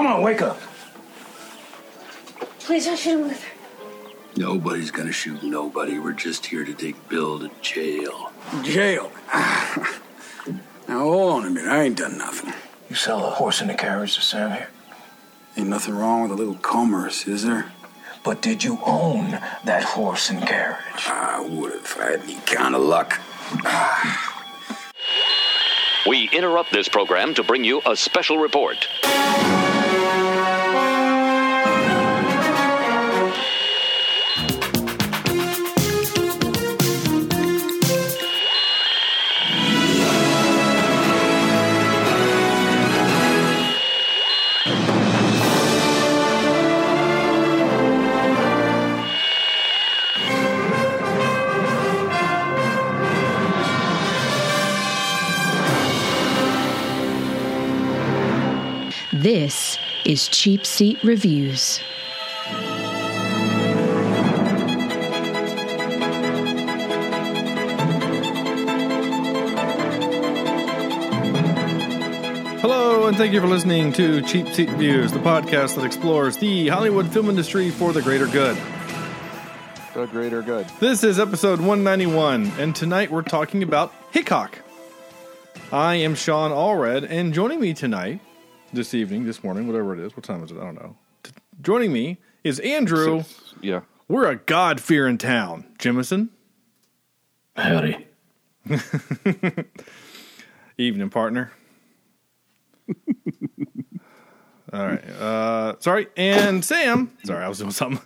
Come on, wake up. Please don't shoot him, Luther. Nobody's gonna shoot nobody. We're just here to take Bill to jail. Jail. now hold on a minute. I ain't done nothing. You sell a horse and a carriage to Sam here. Ain't nothing wrong with a little commerce, is there? But did you own that horse and carriage? I would have had any kind of luck. We interrupt this program to bring you a special report. Is Cheap Seat Reviews. Hello, and thank you for listening to Cheap Seat Reviews, the podcast that explores the Hollywood film industry for the greater good. The greater good. This is episode 191, and tonight we're talking about Hickok. I am Sean Allred, and joining me tonight, this evening, this morning, whatever it is, what time is it? I don't know. T- joining me is Andrew. Yeah. We're a God fearing town. Jimison. Howdy. Evening, partner. All right. Uh, sorry. And Sam. Sorry, I was doing something.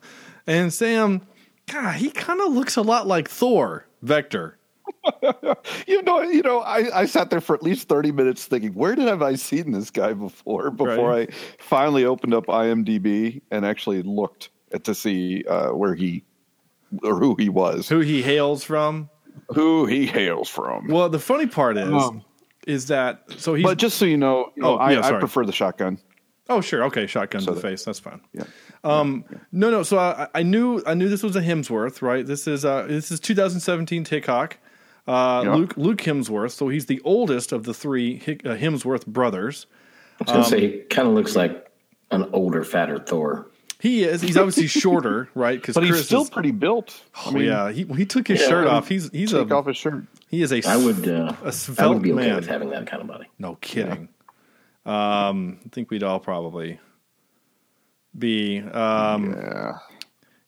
And Sam, God, he kind of looks a lot like Thor, Vector. You know, you know, I, I sat there for at least 30 minutes thinking, where did have I seen this guy before? Before Right. I finally opened up IMDb and actually looked at to see uh, where he or who he was, Who he hails from. who he hails from. Well, the funny part is, Um, is that so he's. but just so you know, you know Oh, I, yeah, I prefer the shotgun. oh, sure. Okay, shotgun So to the that- face. That's fine. Yeah. Um, no, no. So I, I knew, I knew this was a Hemsworth, right? This is, uh, this is 2017 Hickok. Uh, Yeah. Luke, Luke Hemsworth. So he's the oldest of the three Hick, uh, Hemsworth brothers. I was gonna say he kind of looks like an older, fatter Thor. He is. He's obviously shorter, right? Because But Chris he's still is, pretty built. I Oh, mean, yeah, he he took his Yeah, shirt off. He's he's take a off his shirt. he is a I would, uh, a I would be okay man. with having that kind of body. No kidding. Um, I think we'd all probably be. Um, Yeah.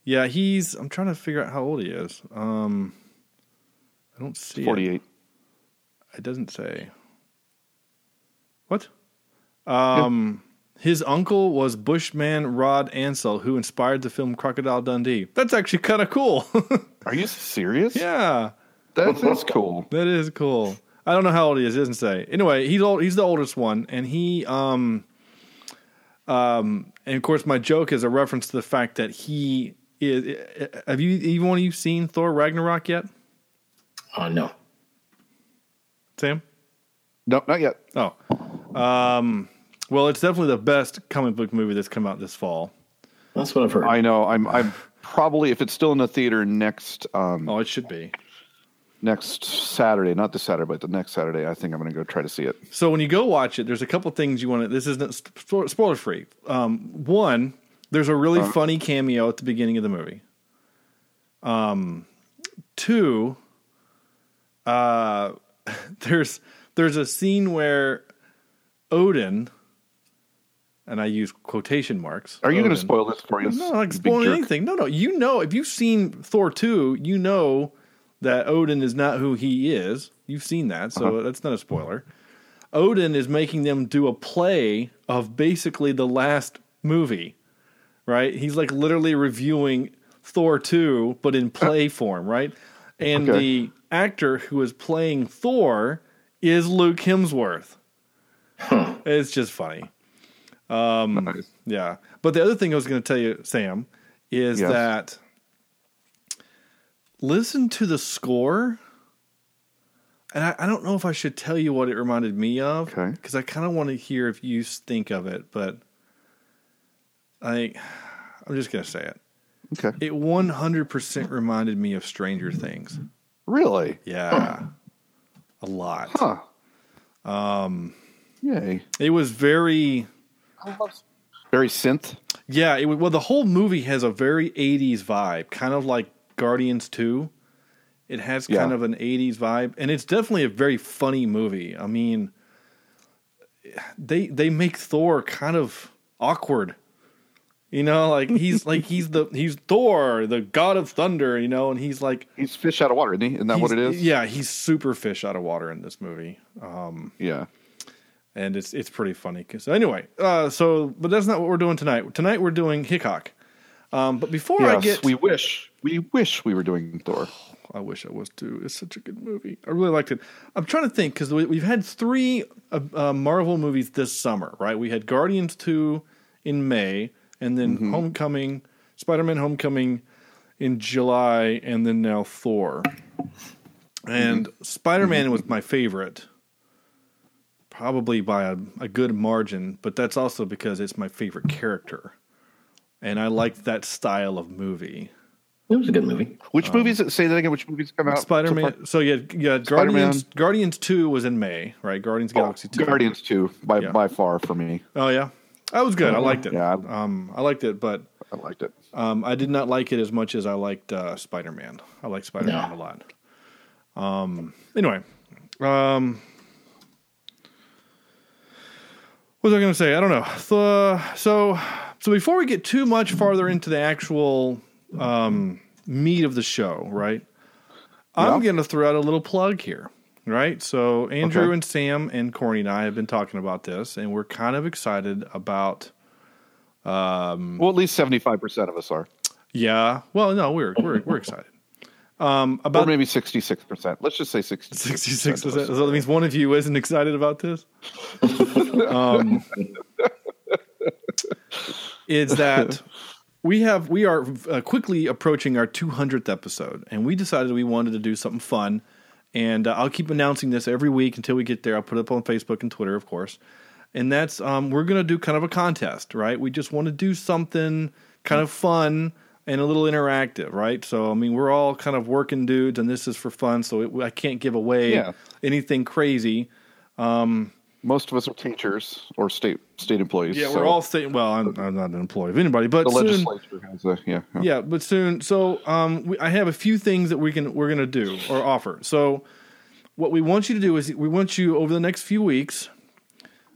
yeah, he's. I'm trying to figure out how old he is. Um, I don't see. It. 48. It doesn't say. What? Um, his uncle was Bushman Rod Ansell, who inspired the film Crocodile Dundee. That's actually kind of cool. Are you serious? yeah, That's, that's cool. that is cool. I don't know how old he is. It doesn't say. Anyway, he's old. He's the oldest one, and he um um and of course my joke is a reference to the fact that he is. Have you even one of you seen Thor Ragnarok yet, Oh no, Sam? No, not yet. Oh, um, well, it's definitely the best comic book movie that's come out this fall. that's what I've heard. I know. I'm. I'm probably if it's still in the theater next um, Oh, it should be. next Saturday, not this Saturday, but the next Saturday. I think I'm going to go try to see it. So when you go watch it, there's a couple things you want to. This isn't spoiler free. Um, one, there's a really funny cameo at the beginning of the movie. Um, two, uh, there's there's a scene where Odin, and I use quotation marks. Are you going to spoil this for you? No, I'm not spoiling anything. No, no. You know, if you've seen Thor 2, you know that Odin is not who he is. You've seen that, so Uh-huh. that's not a spoiler. Odin is making them do a play of basically the last movie, right? He's like literally reviewing Thor 2, but in play form, right? And Okay. the actor who is playing Thor is Luke Hemsworth. It's just funny. Um, nice. Yeah. But the other thing I was going to tell you, Sam, is Yes. that listen to the score. And I, I don't know if I should tell you what it reminded me of Okay. because I kind of want to hear if you think of it, but I, I'm just going to say it. Okay. It 100% reminded me of Stranger Things. Really? Yeah. A lot. Huh. Um, Yay. It was very Very synth. Yeah, it, well, the whole movie has a very '80s vibe, kind of like Guardians Two. It has kind Yeah. of an '80s vibe, and it's definitely a very funny movie. I mean, they they make Thor kind of awkward. You know, like he's like he's the he's Thor, the god of thunder. You know, and he's like He's fish out of water, isn't he? Isn't that what it is? Yeah, he's super fish out of water in this movie. Yeah. and it's it's pretty funny. 'Cause- anyway, uh, so but that's not what we're doing tonight. Tonight we're doing Hickok. Um, but before I get, we wish we wish we were doing Thor. I wish I was too. It's such a good movie. I really liked it. I'm trying to think because we, we've had three uh, uh, Marvel movies this summer, right? We had Guardians two in May, and then Mm-hmm. Homecoming, Spider-Man: Homecoming in July, and then now Thor. And Mm-hmm. Spider-Man was my favorite, probably by a, a good margin. But that's also because it's my favorite character, and I liked that style of movie. It was a good movie. Which movies? Say that again. Which movies come out? Spider Man. far? So, yeah, yeah. Guardians. Guardians Two was in May, right? Guardians Oh, Galaxy Two. Guardians two by Yeah. by far for me. Oh yeah, that was good. I liked it. Yeah. Um, I liked it, but I liked it. um, I did not like it as much as I liked uh, Spider Man. I like Spider Man No. a lot. Um. Anyway, um, what was I going to say? I don't know. So, so, so before we get too much farther into the actual um, meat of the show, right? I'm Yeah. going to throw out a little plug here, right? So Andrew Okay. and Sam and Corny and I have been talking about this, and we're kind of excited about. Well, at least seventy five percent of us are, Yeah, well, no, we're we're we're excited. Um, or about maybe sixty six percent. Let's just say sixty sixty six percent. So that means one of you isn't excited about this. um, is that we have we are uh, quickly approaching our 200th episode, and we decided we wanted to do something fun. And uh, I'll keep announcing this every week until we get there. I'll put it up on Facebook and Twitter, of course. And that's um, we're going to do kind of a contest, right? We just want to do something kind of fun and a little interactive, right? So I mean, we're all kind of working dudes, and this is for fun. So it, I can't give away Yeah. anything crazy. Most of us are teachers or state state employees. Yeah, so we're all state. Well, I'm, I'm not an employee of anybody, but the soon, legislature has a yeah. yeah. yeah, but soon. So, um, we, I have a few things that we can we're going to do or offer. So, what we want you to do is we want you over the next few weeks.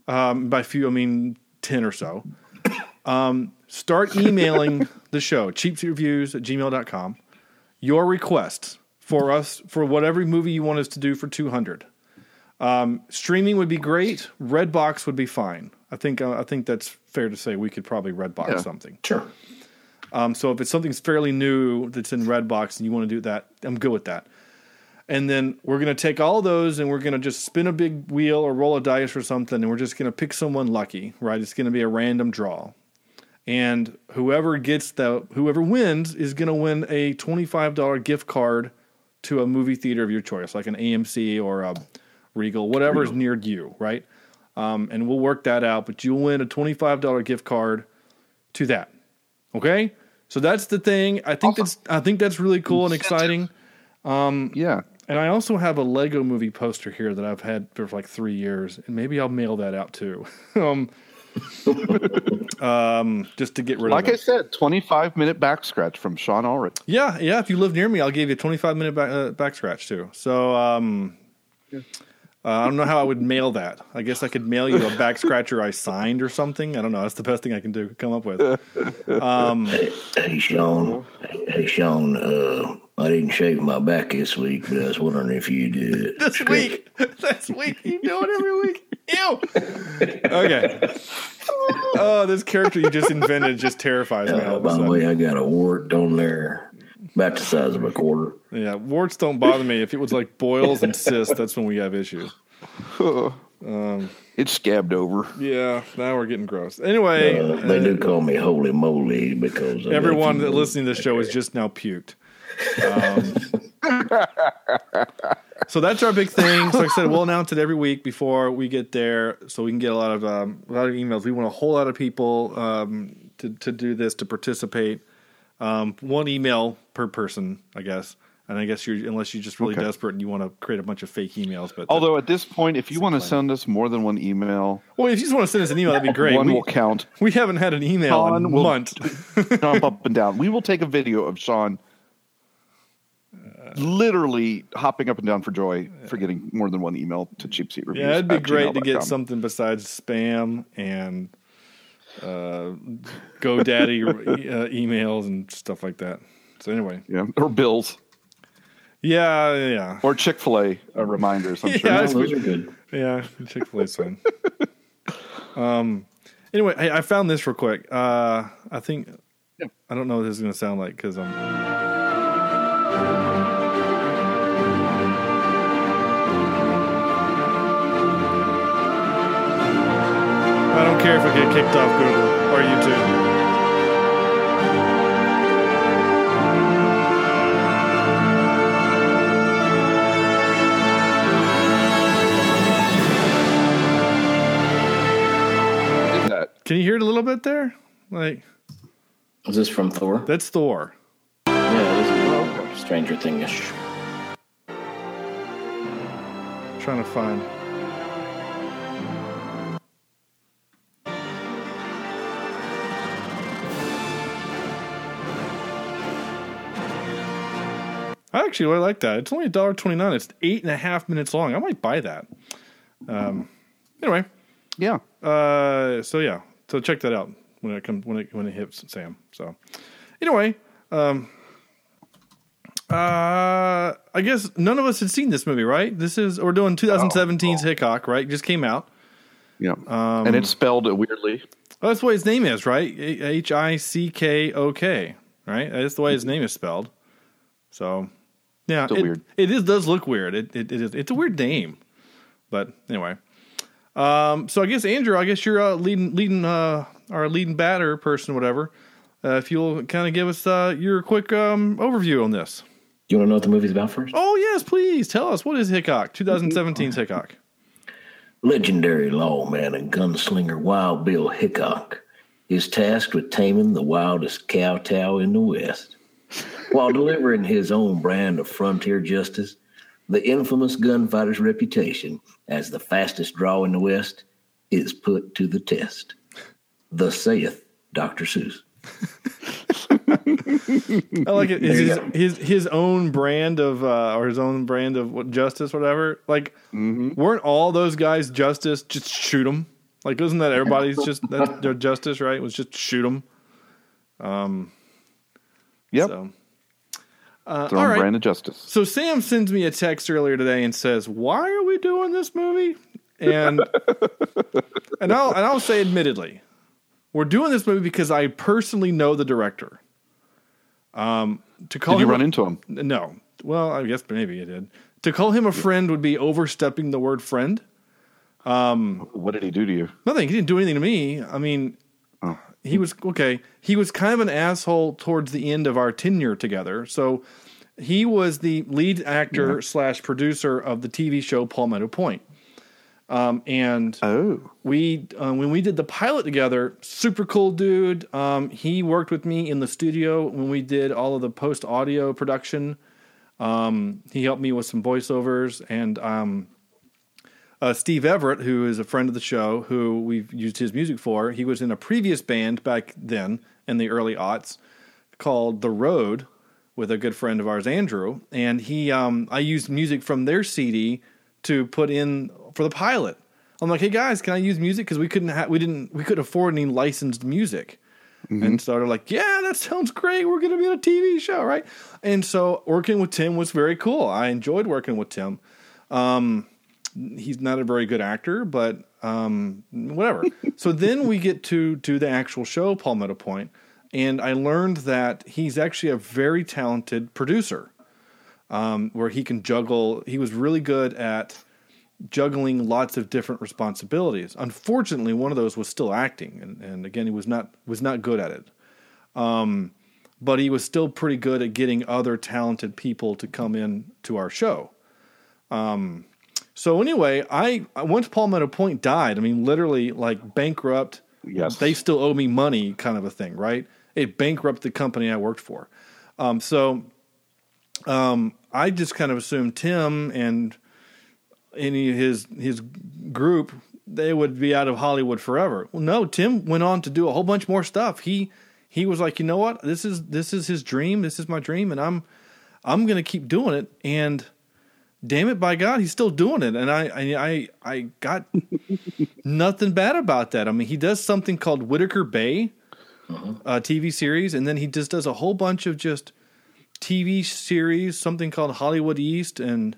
Um, by few, I mean ten or so. Um, start emailing the show cheapseatreviews at gmail.com your requests for us for whatever movie you want us to do for 200 um, streaming would be great redbox would be fine i think uh, i think that's fair to say we could probably redbox Yeah. something Sure. um, so if it's something fairly new that's in Redbox and you want to do that, I'm good with that. And then we're going to take all those and we're going to just spin a big wheel or roll a dice or something, and we're just going to pick someone lucky, right? It's going to be a random draw, and whoever gets the whoever wins is going to win a twenty five dollar gift card to a movie theater of your choice, like an AMC or a Regal, whatever is near you, right? Um, and we'll work that out. But you'll win a twenty five dollar gift card to that. Okay, so that's the thing. I think that's I think that's really cool and exciting. yeah. And I also have a Lego Movie poster here that I've had for like three years, and maybe I'll mail that out too, um, um, just to get rid Like of I said, twenty five minute back scratch from Sean Ulrich. yeah, yeah. If you live near me, I'll give you a twenty-five minute back, uh, back scratch too. So um, uh, I don't know how I would mail that. I guess I could mail you a back scratcher I signed or something. I don't know. That's the best thing I can do. Come up with. Um, Hey Sean, hey Sean, uh, I didn't shave my back this week, but I was wondering if you did. this week. this week. You do it every week. Ew. Okay. Oh, this character you just invented just terrifies me. Uh, by the way, I got a wart on there, about the size of a quarter. Yeah, warts don't bother me. If it was like boils and cysts, that's when we have issues. It's scabbed over. Yeah, now we're getting gross. Anyway, Uh, they uh, do call me Holy Moly because everyone that listening to this show is just now puked. Um, so that's our big thing. So like I said, we'll announce it every week before we get there, so we can get a lot of um, a lot of emails. We want a whole lot of people um, to to do this to participate. Um, one email per person, I guess. And I guess you're unless you're just really Okay. desperate and you want to create a bunch of fake emails. But Although at this point, if you want to send us more than one email, well, if you just want to send us an email, that'd be great. one We, will count. we haven't had an email in a month. Jump up and down. We will take a video of Sean literally hopping up and down for joy for getting more than one email to cheap seat reviews. Yeah, it'd be great to get something besides spam and uh, GoDaddy uh, emails and stuff like that. So anyway, Yeah, or bills yeah, yeah, or Chick Fil A uh, reminders. I'm Yeah, sure. Oh, it's- those are good. yeah. Chick Fil A's fine. um. Anyway, hey, I found this real quick. Uh, I think yeah. I don't know what this is going to sound like because I'm. I don't care if I get kicked off Google or YouTube. Can you hear it a little bit there? Like Is this from Thor? that's Thor. Yeah, it is Stranger Thingish. trying to find. Actually really like that. It's only a dollar twenty nine. It's eight and a half minutes long. I might buy that. Um, anyway, Yeah. uh, so yeah, so check that out when it comes when it when it hits Sam. So anyway, um, uh, I guess none of us had seen this movie, right? This is we're doing 2017's Hickok, right? Just came out. Yeah. Um, and it's spelled weirdly. Oh, that's the way his name is, right? H I C K O K, right? That's the way his name is spelled. So, yeah, It's it, weird- It is does look weird. It, it, it is. It's a weird name, but anyway. Um, so I guess Andrew, I guess you're uh, leading leading uh, our leading batter person, whatever. Uh, if you'll kind of give us uh, your quick um, overview on this. You want to know what the movie's about first? Oh yes, please tell us what is Hickok 2017's Hickok. Legendary lawman and gunslinger Wild Bill Hickok is tasked with taming the wildest cowtow in the West. While delivering his own brand of frontier justice, the infamous gunfighter's reputation as the fastest draw in the West is put to the test. Thus saith Dr. Seuss. I like it. His, his his own brand of uh, or his own brand of what, justice, whatever. Like, weren't all those guys justice? Just shoot them. Like, isn't that everybody's just that's their justice? Right? Was just shoot them. Yep. So, uh, own right. brand of justice. So Sam sends me a text earlier today and says, "Why are we doing this movie?" And and I'll and I'll say admittedly, we're doing this movie because I personally know the director. Um, to call Did you him run a- into him? No. Well, I guess maybe I did. To call him a friend would be overstepping the word friend. Um, What did he do to you? Nothing. He didn't do anything to me. I mean, Oh. He was okay. He was kind of an asshole towards the end of our tenure together. So he was the lead actor slash producer of the TV show Palmetto Point. Um, and Oh. we um, when we did the pilot together, super cool dude. Um, he worked with me in the studio when we did all of the post audio production. Um, he helped me with some voiceovers and um, uh, Steve Everett, who is a friend of the show, who we've used his music for. He was in a previous band back then in the early aughts called The Road with a good friend of ours, Andrew, and he um, I used music from their CD to put in for the pilot. I'm like, hey guys, can I use music because we couldn't ha- we didn't we couldn't afford any licensed music. And so they're like, yeah, that sounds great. We're going to be on a TV show, right? And so working with Tim was very cool. I enjoyed working with Tim. Um, he's not a very good actor, but um, whatever. so then we get to to the actual show, Palmetto Point, and I learned that he's actually a very talented producer, um, where he can juggle. He was really good at juggling lots of different responsibilities. Unfortunately, one of those was still acting, and, and again, he was not was not good at it. Um, but he was still pretty good at getting other talented people to come in to our show. Um, so anyway, I once Palmetto Point died, I mean, literally like bankrupt. Yes. they still owe me money, kind of a thing, right? It bankrupted the company I worked for. Um, so um, I just kind of assumed Tim and any of his his group they would be out of Hollywood forever. Well, no, Tim went on to do a whole bunch more stuff. He he was like, you know what, this is this is his dream. This is my dream, and I'm I'm gonna keep doing it. And damn it, by God, he's still doing it. And I I I, I got nothing bad about that. I mean, he does something called Whitaker Bay, a TV series, and then he just does a whole bunch of just TV series, something called Hollywood East and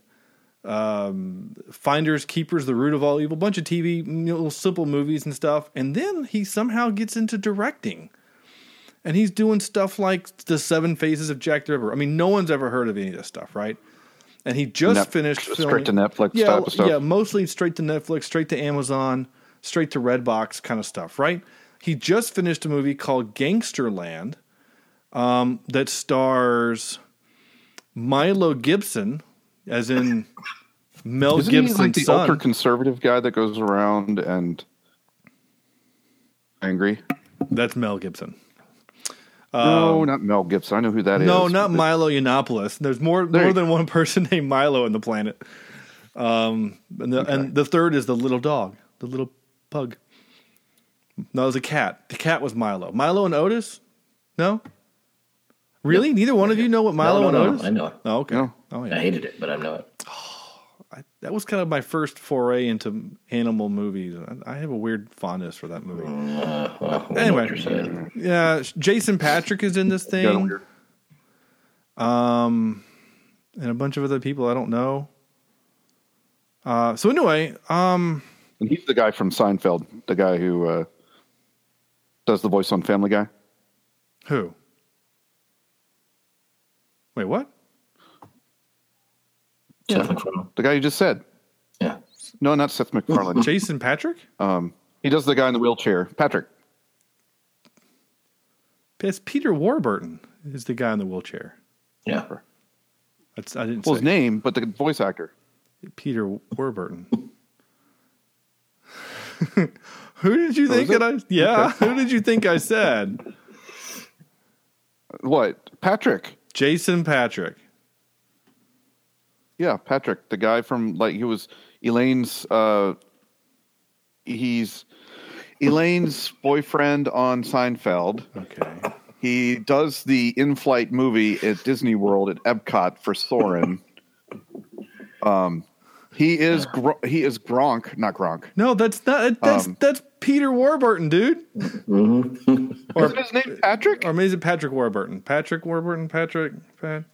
um, Finders Keepers, The Root of All Evil, bunch of TV, little simple movies and stuff. And then he somehow gets into directing. And he's doing stuff like The Seven Phases of Jack the Ripper. I mean, no one's ever heard of any of this stuff, right? And he just Net- finished straight to Netflix yeah, type of stuff. Yeah, mostly straight to Netflix, straight to Amazon, straight to Redbox kind of stuff, right? He just finished a movie called Gangsterland um, that stars Milo Gibson, as in Mel Isn't he like the son. ultra conservative guy that goes around and angry? That's Mel Gibson. No, not Mel Gibson. I know who that is. Um, No, not Milo Yiannopoulos. There's more There more than one person named Milo on the planet. Um, and the, and the third is the little dog, the little pug. No, it was a cat. The cat was Milo. Milo and Otis? No? Really? Neither one of you know what Milo no, and no, Otis? I know it. Oh, okay. No. Oh, I hated it, but I know it. I, that was kind of my first foray into animal movies. I, I have a weird fondness for that movie. Uh, well, Anyway. what you're saying. Yeah, Jason Patric is in this thing. um, and a bunch of other people I don't know. Uh, so anyway, um, And he's the guy from Seinfeld, the guy who uh, does the voice on Family Guy. who? Wait, what? Seth MacFarlane. The guy you just said. Yeah. No, not Seth MacFarlane. Jason Patric? um, he does the guy in the wheelchair. Patrick. It's Peter Warburton. Is the guy in the wheelchair? Yeah. That's I didn't Well, say his name, but the voice actor. Peter Warburton. who did you think that I? Yeah, who did you think I said? What? Patrick. Jason Patric. Yeah, Patrick, the guy from like he was Elaine's. Uh, he's Elaine's boyfriend on Seinfeld. Okay. He does the in-flight movie at Disney World at Epcot for Soarin'. um, he is Gro- he is Gronk, not Gronk. No, that's not. That's Um, that's Peter Warburton, dude. Or Isn't his name Patrick? or maybe is it Patrick Warburton? Patrick Warburton. Patrick. Pat.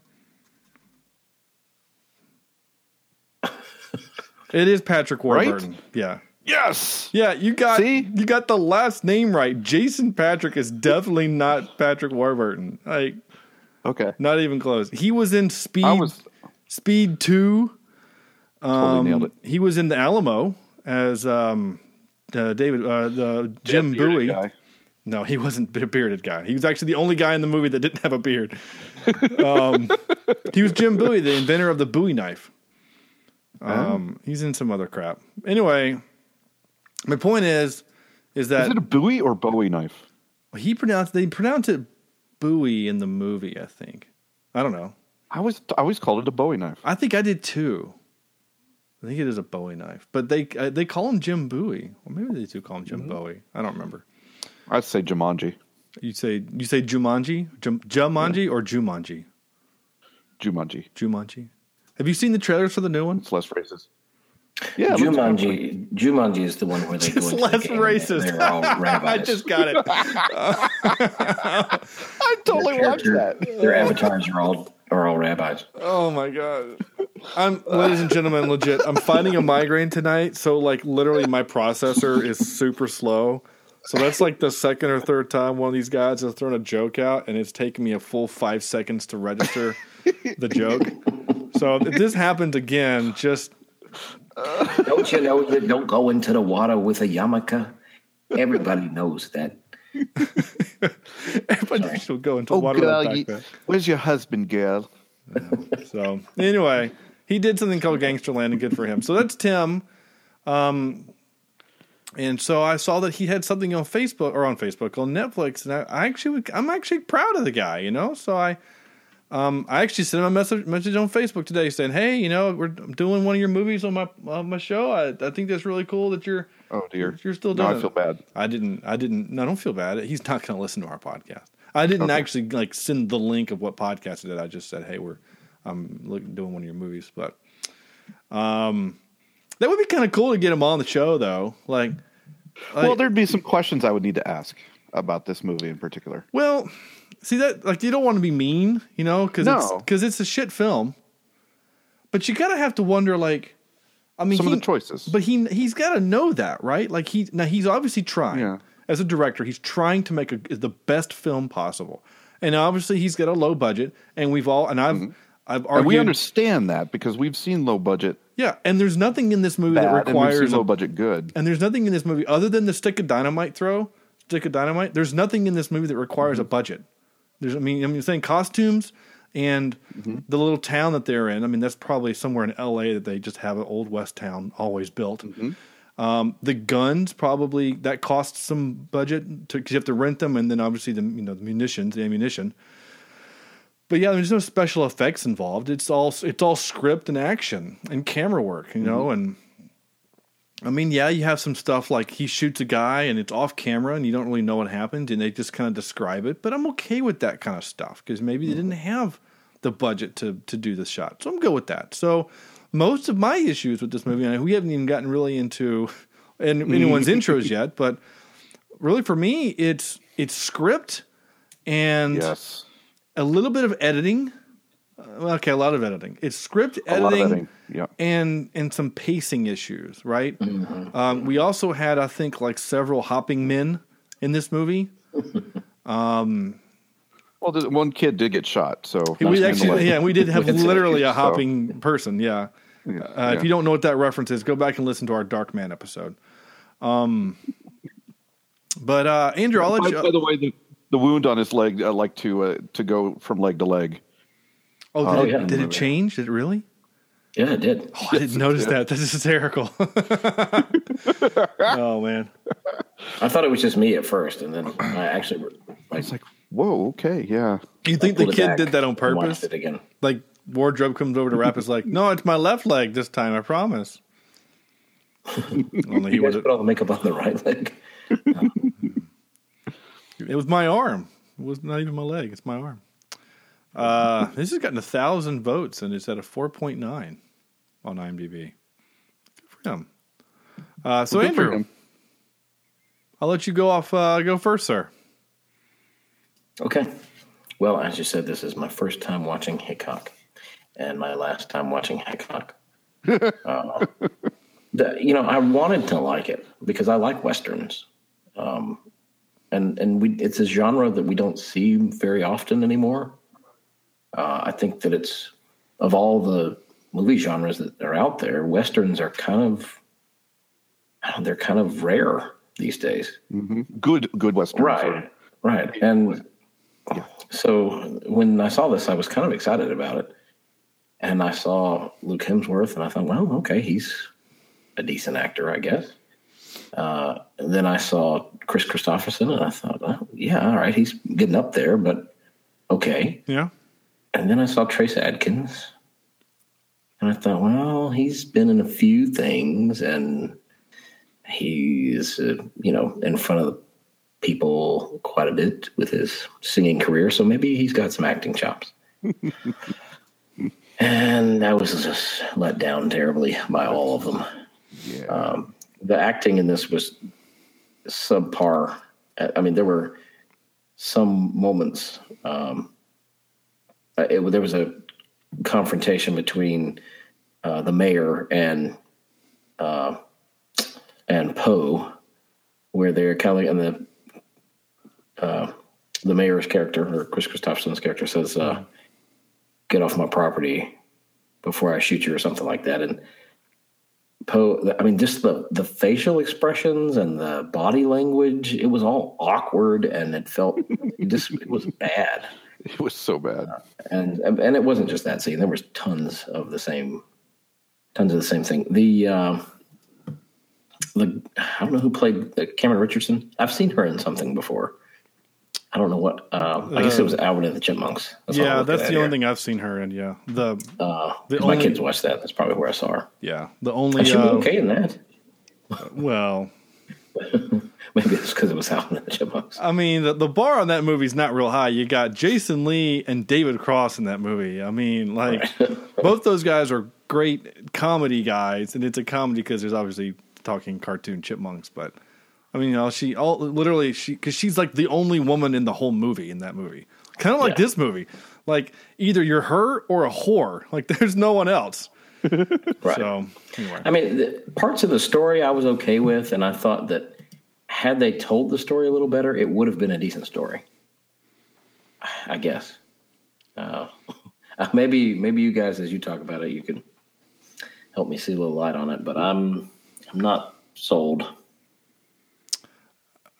It is Patrick Right? Warburton. Yeah. Yes. Yeah, you got See? you got the last name right. Jason Patric is definitely not Patrick Warburton. Like Okay. not even close. He was in Speed I was Speed 2. totally Um, nailed it. He was in the Alamo as um uh, David uh, the Jim Bowie. guy. No, he wasn't a bearded guy. He was actually the only guy in the movie that didn't have a beard. um, he was Jim Bowie, the inventor of the Bowie knife. Um, He's in some other crap. Anyway, my point is, is that Is it a Bowie or Bowie knife? he pronounced they pronounce it Bowie in the movie. I think. I don't know. I always I always called it a Bowie knife. I think I did too. I think it is a Bowie knife, but they uh, they call him Jim Bowie. Or maybe they do call him Jim Bowie. I don't remember. I'd say Jumanji. You say you say Jumanji, Jum, Jumanji or Jumanji, Jumanji. Jumanji. Have you seen the trailers for the new one? It's less racist. Yeah, Jumanji, Jumanji is the one where they go less the racist. They're all. I just got it. I totally Their watched that. Their avatars are all are all rabbis. Oh my god. I'm ladies and gentlemen, legit. I'm fighting a migraine tonight, so like literally my processor is super slow. So that's like the second or third time one of these guys has thrown a joke out, and it's taken me a full five seconds to register the joke. So if this happens again, just Don't you know that don't go into the water with a yarmulke? Everybody knows that. everybody should go into Oh, water girl, like you- where's your husband, girl? So anyway, he did something called Gangsterland, and good for him. So that's Tim. Um, and so I saw that he had something on Facebook or on Facebook on Netflix, and I, I actually I'm actually proud of the guy, you know. So I Um, I actually sent him a message message on Facebook today saying, "Hey, you know, we're I'm doing one of your movies on my on my show. I, I think that's really cool that you're Oh dear. you're still No, doing. I it." feel bad. I didn't. I didn't. No, don't feel bad. He's not going to listen to our podcast. I didn't Okay. actually like send the link of what podcast it is. I just said, "Hey, we're I'm look, doing one of your movies." But um, that would be kind of cool to get him on the show, though. Like, well, there'd be some questions I would need to ask about this movie in particular. Well, see that like you don't want to be mean, you know, because No. it's because it's a shit film. But you gotta have to wonder, like, I mean, Some of the choices. But he he's got to know that, right? Like he now he's obviously trying Yeah. as a director. He's trying to make a, the best film possible, and obviously he's got a low budget. And we've all and I've I've argued, Mm-hmm. And we understand that because we've seen low budget yeah. And there's nothing in this movie bad that requires low budget good. and there's nothing in this movie other than the stick of dynamite throw, stick of dynamite. There's nothing in this movie that requires a budget. There's, I mean, I'm saying costumes and mm-hmm. the little town that they're in. I mean, that's probably somewhere in L.A. that they just have an old west town always built. Mm-hmm. Um, the guns probably that costs some budget because you have to rent them, and then obviously the you know the munitions, the ammunition. But yeah, there's no special effects involved. It's all it's all script and action and camera work, you know, mm-hmm. and I mean, yeah, you have some stuff like he shoots a guy and it's off camera and you don't really know what happened and they just kind of describe it. But I'm okay with that kind of stuff because maybe they didn't have the budget to to do the shot, so I'm good with that. So most of my issues with this movie, and we haven't even gotten really into in anyone's intros yet, but really for me, it's it's script and Yes. a little bit of editing. Uh, Okay, a lot of editing. It's script A lot of editing, editing, yeah. and and some pacing issues. Right. Mm-hmm. Um, we also had, I think, like several hopping men in this movie. Well, the one kid did get shot, so we actually, yeah, we did have literally a so- hopping person. Yeah. Yeah, Uh, If you don't know what that reference is, go back and listen to our Darkman episode. Um, but uh, Andrew, I'll let By, you. by the way, the, the wound on his leg, I like to uh, to go from leg to leg. Oh, oh, did, Oh, it, yeah. did it change? Did it really? Yeah, it did. Oh, I didn't notice that. This is hysterical. oh man. I thought it was just me at first, and then I actually like, It's like, whoa, okay, yeah. You think the kid did that on purpose? It again. Like wardrobe comes over to rap is like, no, it's my left leg this time. I promise. Only he You guys would. put all the makeup on the right leg. It was my arm. It was not even my leg. It's my arm. Uh, this has gotten a thousand votes and it's at a four point nine on IMDb. Good for him. Uh, so Good Andrew, him. I'll let you go off. Uh, go first, sir. Okay. Well, as you said, this is my first time watching Hickok, and my last time watching Hickok. uh, the, you know, I wanted to like it because I like westerns, um, and and we it's a genre that we don't see very often anymore. Uh, I think that it's of all the movie genres that are out there, westerns are kind of they're kind of rare these days. Good, good westerns, Right, right. And so when I saw this, I was kind of excited about it. And I saw Luke Hemsworth, and I thought, well, okay, he's a decent actor, I guess. Uh, and then I saw Kris Kristofferson, and I thought, oh, yeah, all right, he's getting up there, but okay. Yeah. And then I saw Trace Adkins, and I thought, well, he's been in a few things, and he's uh, you know in front of people quite a bit with his singing career, so maybe he's got some acting chops. and I was just let down terribly by all of them. Yeah. Um, the acting in this was subpar. I mean, there were some moments. Um, it, there was a confrontation between uh, the mayor and uh, and Poe, where they're kind of and the uh, the mayor's character or Kris Kristofferson's character says, uh, "Get off my property before I shoot you" or something like that, and. Poe, I mean, just the the facial expressions and the body language, it was all awkward and it felt it just it was bad. it was so bad. And and it wasn't just that scene. There was tons of the same tons of the same thing. The uh, the I don't know who played uh, Cameron Richardson. I've seen her in something before. I don't know what. Uh, I guess it was Alvin and the Chipmunks. That's yeah, that's at the only thing I've seen her in. Yeah, the Uh, the 'cause my kids watched that. That's probably where I saw her. yeah the only And she was uh, okay in that. well. Maybe it's because it was Alvin and the Chipmunks. I mean, the, the bar on that movie is not real high. You got Jason Lee and David Cross in that movie. I mean, like both those guys are great comedy guys, and it's a comedy because there's obviously talking cartoon chipmunks. But I mean, you know, she all literally she because she's like the only woman in the whole movie in that movie. Kind of like Yeah. this movie. Like either you're her or a whore. Like there's no one else. Right. So anyway, I mean, the, parts of the story I was okay with, and I thought that had they told the story a little better, it would have been a decent story. I guess. Uh, maybe, maybe you guys, as you talk about it, you can help me see a little light on it. But I'm, I'm not sold.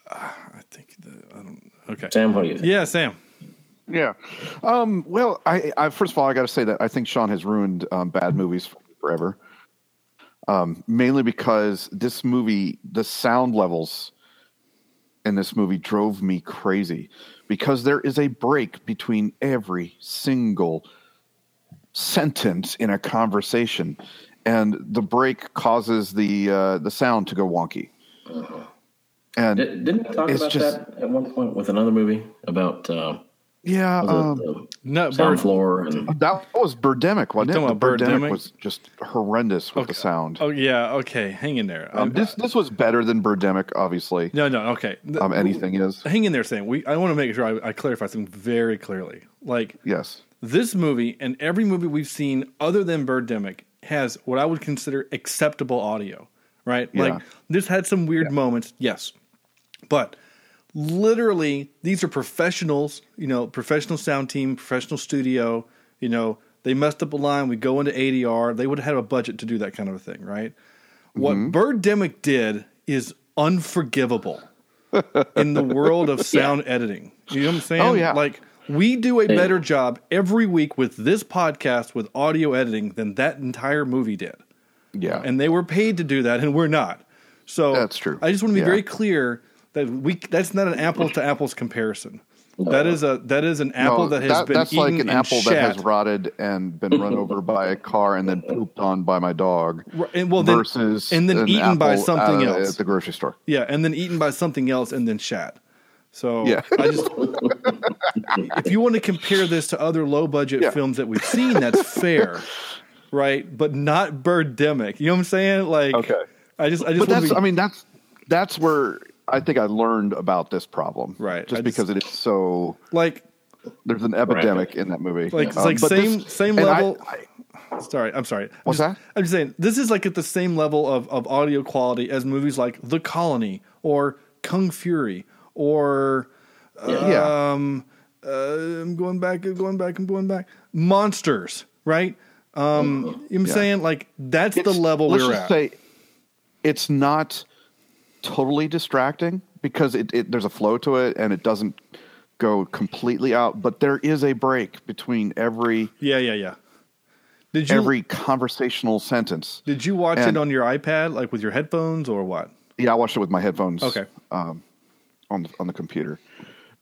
I think the, I don't. Okay. Sam, what do you think? Yeah, Sam. Yeah. Um, well, I, I first of all, I got to say that I think Sean has ruined um, bad movies forever. Um, mainly because this movie, the sound levels in this movie drove me crazy because there is a break between every single sentence in a conversation, and the break causes the uh, the sound to go wonky. And Did, didn't we talk about just- that at one point with another movie about uh, yeah, um, the No, sound Bird. floor and that was Birdemic, wasn't it? The Birdemic? Birdemic was just horrendous with the sound. Oh yeah. Okay. Hang in there. Um, this this was better than Birdemic, obviously. No, no, okay. Um, anything is Hang in there, Sam. We I want to make sure I, I clarify something very clearly. Like yes, this movie and every movie we've seen other than Birdemic has what I would consider acceptable audio, right? Yeah. Like this had some weird moments, yes, but literally these are professionals. You know, professional sound team, professional studio. You know, they messed up a line. We go into ADR. They would have had a budget to do that kind of a thing, right? What Mm-hmm. Birdemic did is unforgivable in the world of sound editing. You know what I'm saying? Oh, yeah. Like we do a better job every week with this podcast with audio editing than that entire movie did. yeah, And they were paid to do that and we're not. So That's true. I just want to be Yeah. very clear that we that's not an apples to apples comparison. That is a that is an apple No, that has been that's eaten like an apple that has rotted and been run over by a car and then pooped on by my dog. Right, and well, then- versus and then an eaten by something uh, else. at the grocery store. Yeah, and then eaten by something else and then shat. So Yeah. I just if you want to compare this to other low budget Yeah. films that we've seen, that's fair. Right? But not Birdemic. You know what I'm saying? Like Okay. I just I just But that's be, I mean that's that's where I think I learned about this problem. Right. Just just- because it is so like there's an epidemic in that movie. Like- it's Um, like but same- same and I- level- I- sorry, I'm sorry. I'm What's just, that? I'm just saying this is like at the same level of, of audio quality as movies like The Colony or Kung Fury or yeah. um uh, I'm going back, I'm going back, I'm going back. Monsters, right? Um, you know what I'm Yeah. saying? Like that's the level let's we're just at. Say it's not totally distracting because it, it there's a flow to it and it doesn't go completely out, but there is a break between every yeah, yeah, yeah. Did you every conversational sentence. did you watch and- it on your iPad, like with your headphones, or what? Yeah, I watched it with my headphones. Okay. Um, on the, on the computer,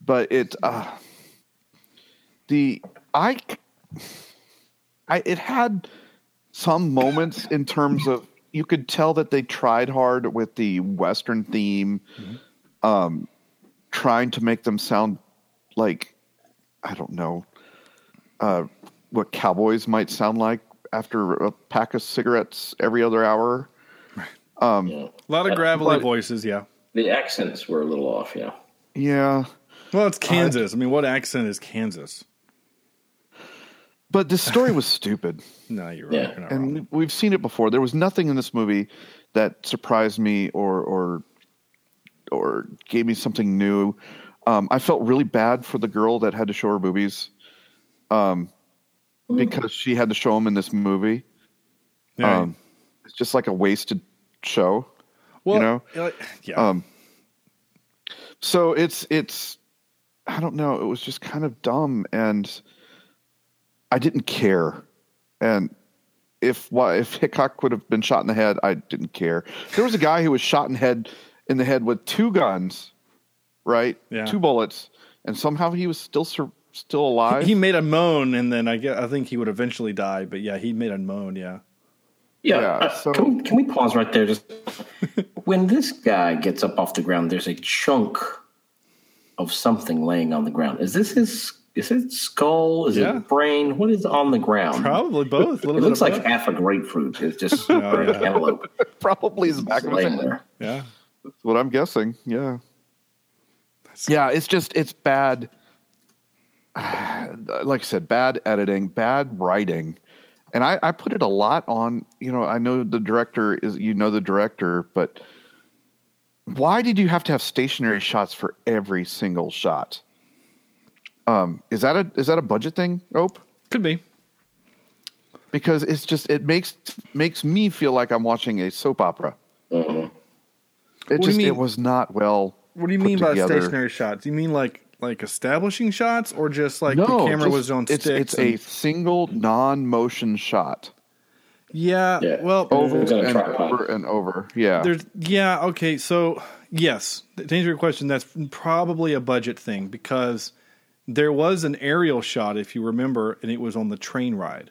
but it uh, the I I it had some moments in terms of you could tell that they tried hard with the western theme, um, trying to make them sound like I don't know uh, what cowboys might sound like after a pack of cigarettes every other hour. Um, Yeah. A lot of gravelly but- voices, yeah. The accents were a little off, yeah. Yeah. Well, it's Kansas. I mean, what accent is Kansas? But the story was stupid. No, you're Yeah. You're not wrong. and we've seen it before. There was nothing in this movie that surprised me or or or gave me something new. Um, I felt really bad for the girl that had to show her boobies, um, because she had to show them in this movie. Yeah. Um, it's just like a wasted show. well, know? like, yeah. Um, so it's it's I don't know. It was just kind of dumb, and I didn't care. And if why if Hickok would have been shot in the head, I didn't care. There was a guy who was shot in head in the head with two guns, right? Yeah. Two bullets, and somehow he was still sur- still alive. He made a moan, and then I get, I think he would eventually die. But yeah, he made a moan. Yeah. Yeah. Yeah, uh, so- can, we, can we pause right there? Just when this guy gets up off the ground, there's a chunk of something laying on the ground. Is this his? Is it skull? Is Yeah. it brain? What is on the ground? Probably both. A It bit looks like both. half a grapefruit. It's just Oh, or a yeah. cantaloupe Probably is back of laying there. Yeah. That's what I'm guessing. Yeah. Yeah, it's just it's bad. Like I said, bad editing, bad writing, and I, I put it a lot on. You know, I know the director is you know the director, but why did you have to have stationary shots for every single shot? Um, is that a is that a budget thing, Ope? Could be. Because it's just it makes makes me feel like I'm watching a soap opera. It do you just it was not well. What do you put mean by together. stationary shots? Do you mean like like establishing shots, or just like no, the camera just- was on it's, sticks? It's a and- single non-motion shot, yeah, Yeah. Well, over It's on a and over and over. Yeah, There's yeah okay so yes to answer your question that's probably a budget thing because there was an aerial shot if you remember and it was on the train ride.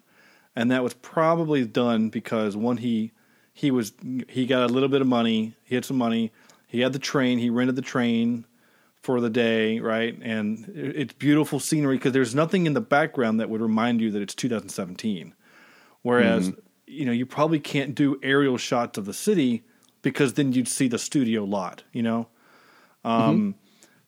And that was probably done because one he he was he got a little bit of money he had some money he had the train he rented the train for the day right? And it's beautiful scenery because there's nothing in the background that would remind you that it's 2017 Whereas, you know, you probably can't do aerial shots of the city because then you'd see the studio lot, you know? Um,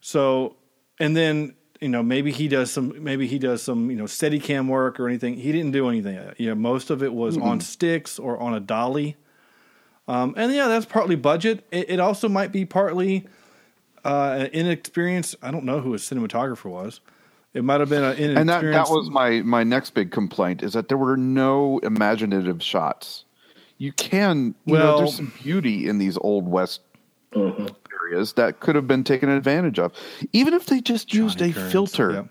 So, and then, you know, maybe he does some, maybe he does some, you know, steady cam work or anything. He didn't do anything. of that. You know, most of it was on sticks or on a dolly. Um, and yeah, that's partly budget. It, it also might be partly uh, inexperience. I don't know who his cinematographer was. It might have been an inexperienced. and that that was my my next big complaint is that there were no imaginative shots. You can, you know, Well- there's some beauty in these old west areas that could have been taken advantage of, even if they just used Johnny a Kearns, filter. yep.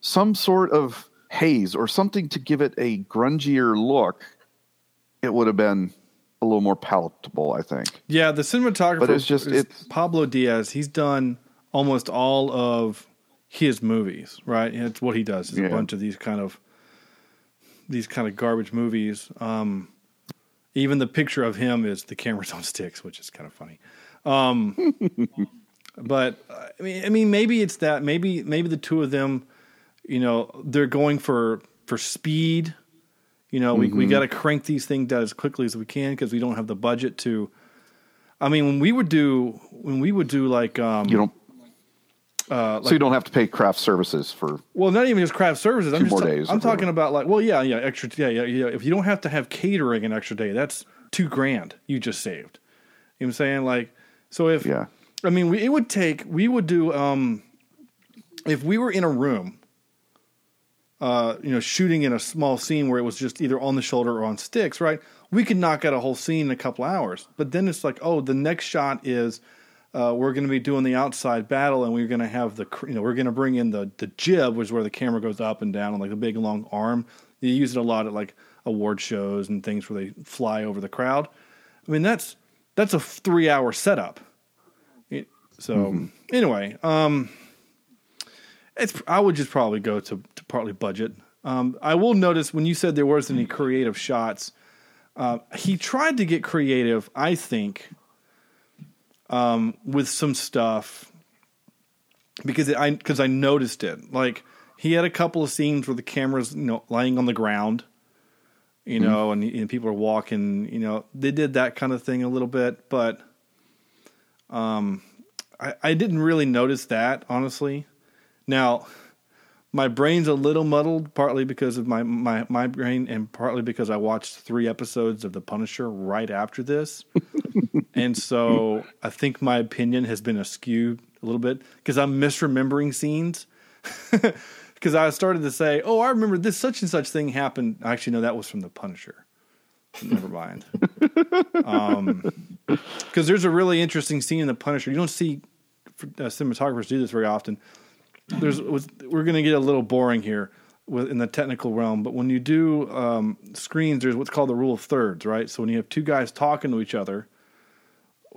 some sort of haze or something to give it a grungier look, it would have been a little more palatable, I think. Yeah, the cinematographer But it's just- is it's- Pablo Diaz. He's done almost all of his movies, right? And it's what he does. Is Yeah. a bunch of these kind of these kind of garbage movies. Um, even the picture of him is the cameras on sticks, which is kind of funny. Um, but I mean, I mean, maybe it's that. Maybe maybe the two of them, you know, they're going for for speed. You know, we we Mm-hmm. got to crank these things out as quickly as we can because we don't have the budget to. I mean, when we would do when we would do like um, You don't, uh, so you don't have to pay craft services for. well, not even just craft services. I'm Two just more ta- days I'm talking whatever. about like, well, yeah, yeah, extra, yeah, yeah, yeah. If you don't have to have catering an extra day, that's two grand you just saved. You know what I'm saying? Like, so if Yeah. I mean, we, it would take we would do um, if we were in a room, uh, you know, shooting in a small scene where it was just either on the shoulder or on sticks, right? We could knock out a whole scene in a couple hours. But then it's like, oh, the next shot is uh, we're going to be doing the outside battle, and we're going to have the you know we're going to bring in the the jib, which is where the camera goes up and down on like a big long arm. You use it a lot at like award shows and things where they fly over the crowd. I mean, that's that's a three hour setup. It- So anyway, um, it's I would just probably go to, to partly budget. Um, I will notice when you said there wasn't any creative shots, uh, he tried to get creative. I think um, with some stuff because it, I because I noticed it. Like he had a couple of scenes where the camera's you know lying on the ground, you know, and, and people are walking. You know, they did that kind of thing a little bit, but um, I, I didn't really notice that honestly. Now, my brain's a little muddled, partly because of my, my, my brain, and partly because I watched three episodes of The Punisher right after this. and so I think my opinion has been askew a little bit because I'm misremembering scenes. Because I started to say, oh, I remember this such and such thing happened. Actually, no, that was from The Punisher. Never mind. Because there's a really interesting scene in The Punisher. You don't see uh, cinematographers do this very often there's we're going to get a little boring here in the technical realm, but when you do um, screens, there's what's called the rule of thirds, right? So when you have two guys talking to each other,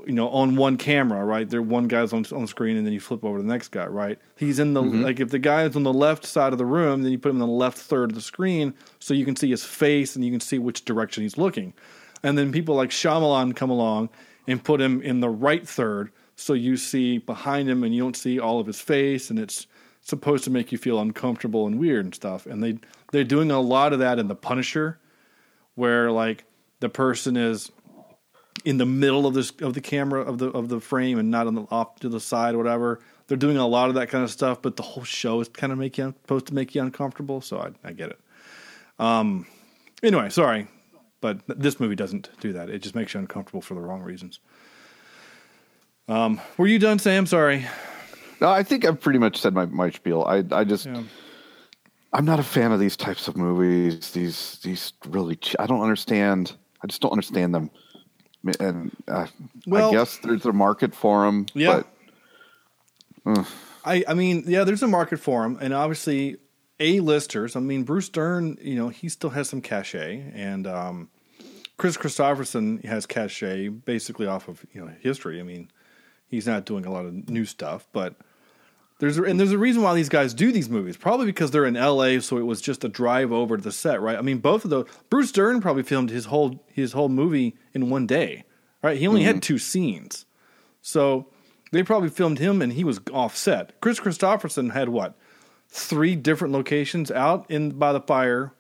you know, on one camera, right? There, one guy's on on screen, and then you flip over to the next guy, right? He's in the mm-hmm. like if the guy is on the left side of the room, then you put him in the left third of the screen, so you can see his face and you can see which direction he's looking. And then people like Shyamalan come along and put him in the right third, so you see behind him and you don't see all of his face, and it's supposed to make you feel uncomfortable and weird and stuff. And they they're doing a lot of that in The Punisher, where like the person is in the middle of this of the camera of the of the frame and not on the off to the side or whatever. They're doing a lot of that kind of stuff, but the whole show is kind of make you supposed to make you uncomfortable. So I, I get it. Um, anyway, sorry, but this movie doesn't do that. It just makes you uncomfortable for the wrong reasons. Um, were you done, Sam? Sorry. No, I think I've pretty much said my, my spiel. I I just Yeah. I'm not a fan of these types of movies. These these really ch- I don't understand. I just don't understand them. And uh, Well- I guess there's a market for them. Yeah. But I, I mean, yeah, there's a market for him, and obviously, A-listers. I mean, Bruce Dern, you know, he still has some cachet, and um, Kris Kristofferson has cachet basically off of you know history. I mean, he's not doing a lot of new stuff, but there's a, and there's a reason why these guys do these movies. Probably because they're in L.A., so it was just a drive over to the set, right? I mean, both of those. Bruce Dern probably filmed his whole his whole movie in one day, right? He only had mm-hmm. two scenes, so they probably filmed him and he was offset. Kris Kristofferson had what three different locations out in by the fire,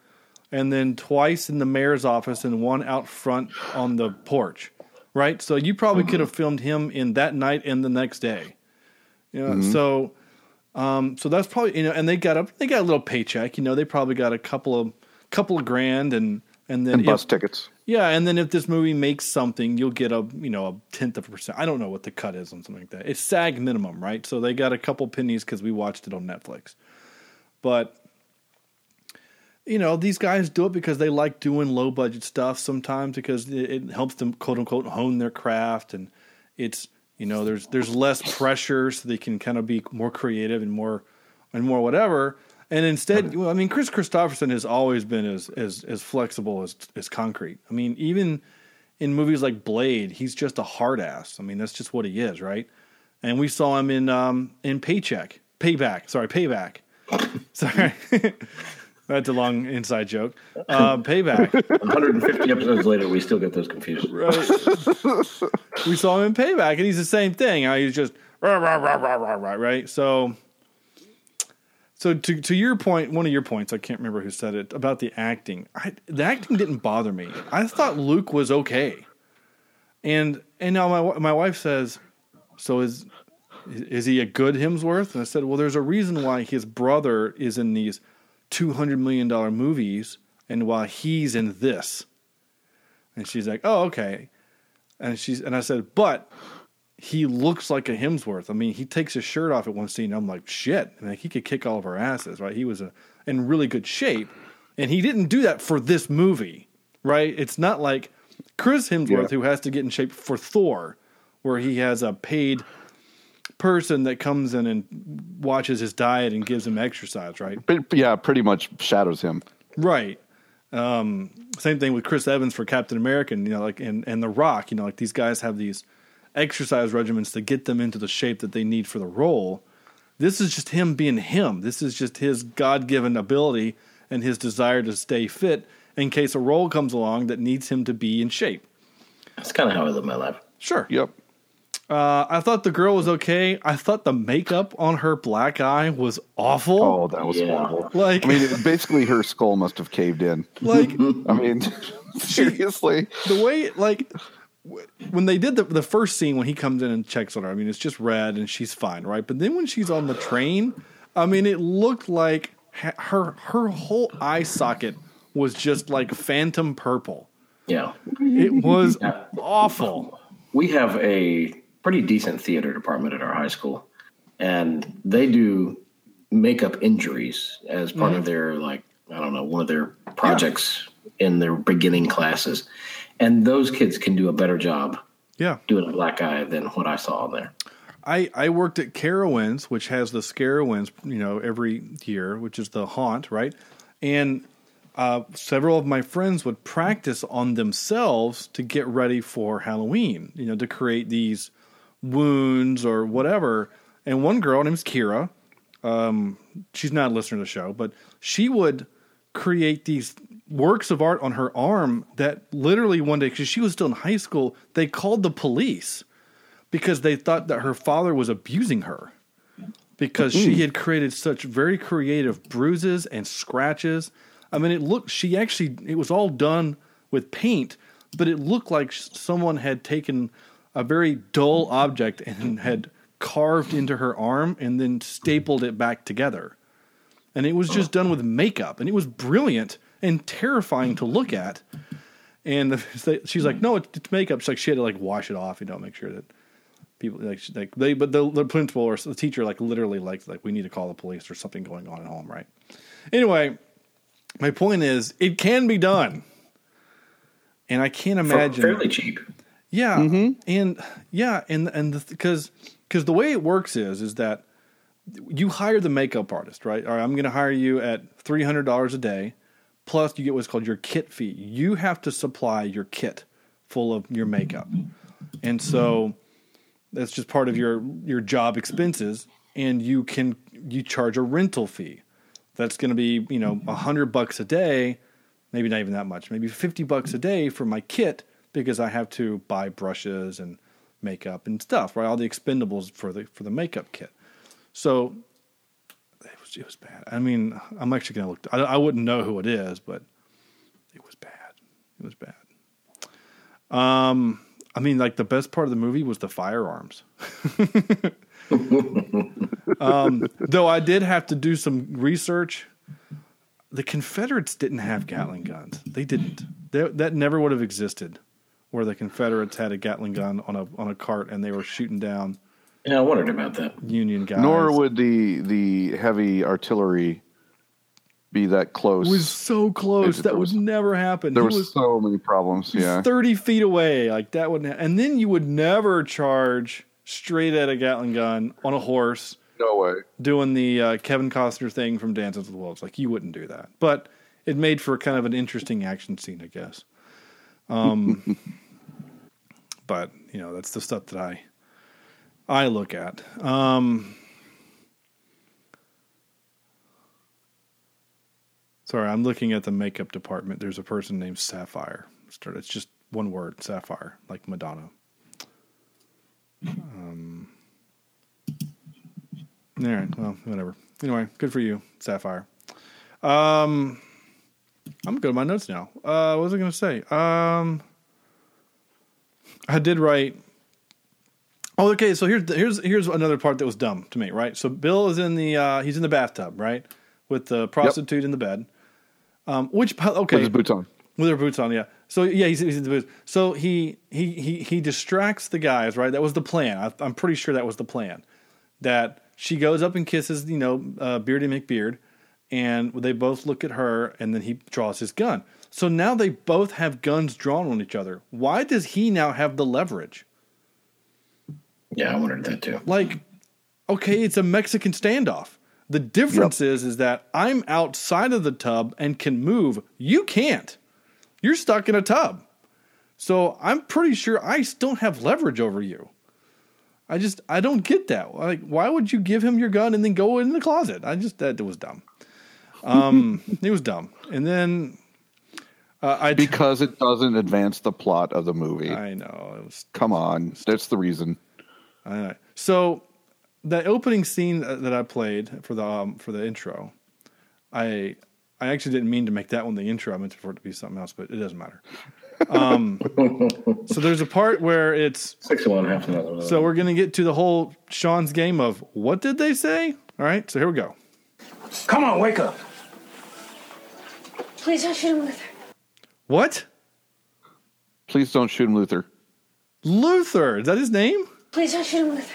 and then twice in the mayor's office and one out front on the porch, right? So you probably mm-hmm. could have filmed him in that night and the next day. You know, mm-hmm. so um, so that's probably you know, and they got a they got a little paycheck. You know, they probably got a couple of couple of grand and and then and if- bus tickets. yeah, and then if this movie makes something, you'll get a you know a tenth of a percent. I don't know what the cut is on something like that. It's SAG minimum, right? So they got a couple pennies because we watched it on Netflix. But you know these guys do it because they like doing low budget stuff sometimes because it, it helps them quote unquote hone their craft and it's you know there's there's less pressure so they can kind of be more creative and more and more whatever. And instead, I mean, Kris Kristofferson has always been as as as flexible as as concrete. I mean, even in movies like Blade, he's just a hard ass. I mean, that's just what he is, right? And we saw him in um in Paycheck, Payback. Sorry, Payback. sorry, that's a long inside joke. Uh, payback. 150 episodes later, we still get those confused. Right. we saw him in Payback, and he's the same thing. He's just rah, rah, rah, rah, rah, rah, right. So, so to to your point, one of your points, I can't remember who said it about the acting. I, the acting didn't bother me. I thought Luke was okay, and and now my my wife says, so is is he a good Hemsworth? And I said, well, there's a reason why his brother is in these two hundred million dollar movies, and why he's in this. And she's like, "Oh, okay." And she's and I said, "But he looks like a Hemsworth. I mean, he takes his shirt off at one scene. I'm like, shit. I mean, he could kick all of our asses, right? He was a, in really good shape, and he didn't do that for this movie, right? It's not like Chris Hemsworth who has to get in shape for Thor, where he has a paid person that comes in and watches his diet and gives him exercise, right? Yeah, pretty much shadows him. Right. Um, same thing with Chris Evans for Captain America, you know, like and and The Rock. You know, like these guys have these exercise regimens to get them into the shape that they need for the role. This is just him being him. This is just his God given ability and his desire to stay fit in case a role comes along that needs him to be in shape. That's kind of how I live my life. Sure. Yep. Uh, I thought the girl was okay. I thought the makeup on her black eye was awful. Oh, that was Yeah. horrible. Like, I mean, it- basically, her skull must have caved in. like I mean, seriously. the way like when they did the the first scene when he comes in and checks on her, I mean it's just red and she's fine, right? But then when she's on the train, I mean it looked like her her whole eye socket was just like phantom purple. Yeah. It was awful. We have a pretty decent theater department at our high school, and they do makeup injuries as part of their like I don't know one of their projects in their beginning classes, and those kids can do a better job Yeah. doing a black eye than what I saw on there. I, I worked at Carowinds, which has the Scarowinds, you know, every year, which is the haunt, right? And uh, several of my friends would practice on themselves to get ready for Halloween. You know, to create these wounds or whatever. And one girl, named Kira. Um, she's not a listener to the show, but she would create these works of art on her arm that literally one day, because she was still in high school, they called the police because they thought that her father was abusing her because she had created such very creative bruises and scratches. I mean, it looked, she actually, it was all done with paint, but it looked like someone had taken a very dull object and had carved into her arm and then stapled it back together. And it was just done with makeup, and it was brilliant and terrifying to look at. And the, she's like, "No, it's, it's makeup." She's like, she had to like wash it off, you know, make sure that people like she- like they. But the, the principal or the teacher like literally like like we need to call the police or something going on at home, right? Anyway, my point is, it can be done, and I can't For- imagine fairly cheap. Yeah, mm-hmm. and yeah, and and because because the way it works is is that you hire the makeup artist, right? All right, I'm going to hire you at three hundred dollars a day, plus you get what's called your kit fee. You have to supply your kit full of your makeup, and so that's just part of your your job expenses. And you can you charge a rental fee. That's going to be you know a hundred bucks a day, maybe not even that much, maybe fifty bucks a day for my kit because I have to buy brushes and makeup and stuff, right? All the expendables for the for the makeup kit. So it was it was bad. I mean, I'm actually gonna look. I, I wouldn't know who it is, but it was bad. It was bad. Um, I mean, like the best part of the movie was the firearms. um, though I did have to do some research. The Confederates didn't have Gatling guns. They didn't. They, that never would have existed, where the Confederates had a Gatling gun on a on a cart and they were shooting down Yeah, I wondered about that. Union guys. Nor would the the heavy artillery be that close. It was so close. There That would was- never happen. there He was, was so many problems. Yeah, thirty feet away. Like that wouldn't. Ha- and then you would never charge straight at a Gatling gun on a horse no way. doing the uh, Kevin Costner thing from Dances with Wolves. Like you wouldn't do that. But it made for kind of an interesting action scene, I guess. Um, but you know that's the stuff that I I look at. Um, sorry, I'm looking at the makeup department. There's a person named Sapphire. It's just one word, Sapphire, like Madonna. Um, all right. Well, whatever. Anyway, good for you, Sapphire. Um, I'm good at my notes now. Uh, what was I going to say? Um, I did write. Oh, okay. So here's here's here's another part that was dumb to me. Right. So Bill is in the uh, he's in the bathtub, right, with the prostitute in the bed. Um, which okay, With his boots on. with her boots on, yeah. So yeah, he's, he's in the boots. So he he he he distracts the guys, right? That was the plan. I, I'm pretty sure that was the plan. That she goes up and kisses, you know, uh, Beardy McBeard, and they both look at her, and then he draws his gun. So now they both have guns drawn on each other. Why does he now have the leverage? Yeah, I wondered that too. Like, okay, it's a Mexican standoff. The difference is is that I'm outside of the tub and can move. You can't. You're stuck in a tub. So I'm pretty sure I still have leverage over you. I just I don't get that. Like, why would you give him your gun and then go in the closet? I just that was dumb. Um, it was dumb. And then uh, I Because it doesn't advance the plot of the movie. I know it was Come on, that's the reason. All right. So the opening scene that I played for the um, for the intro, I I actually didn't mean to make that one the intro. I meant for it to be something else, but it doesn't matter. Um, so there's a part where it's Six of one, half another. so we're gonna get to the whole Sean's game of what did they say? All right. So here we go. Come on, wake up. Please don't shoot him, Luther. What? Please don't shoot him, Luther. Luther. Is that his name? Please don't shoot him, Luther.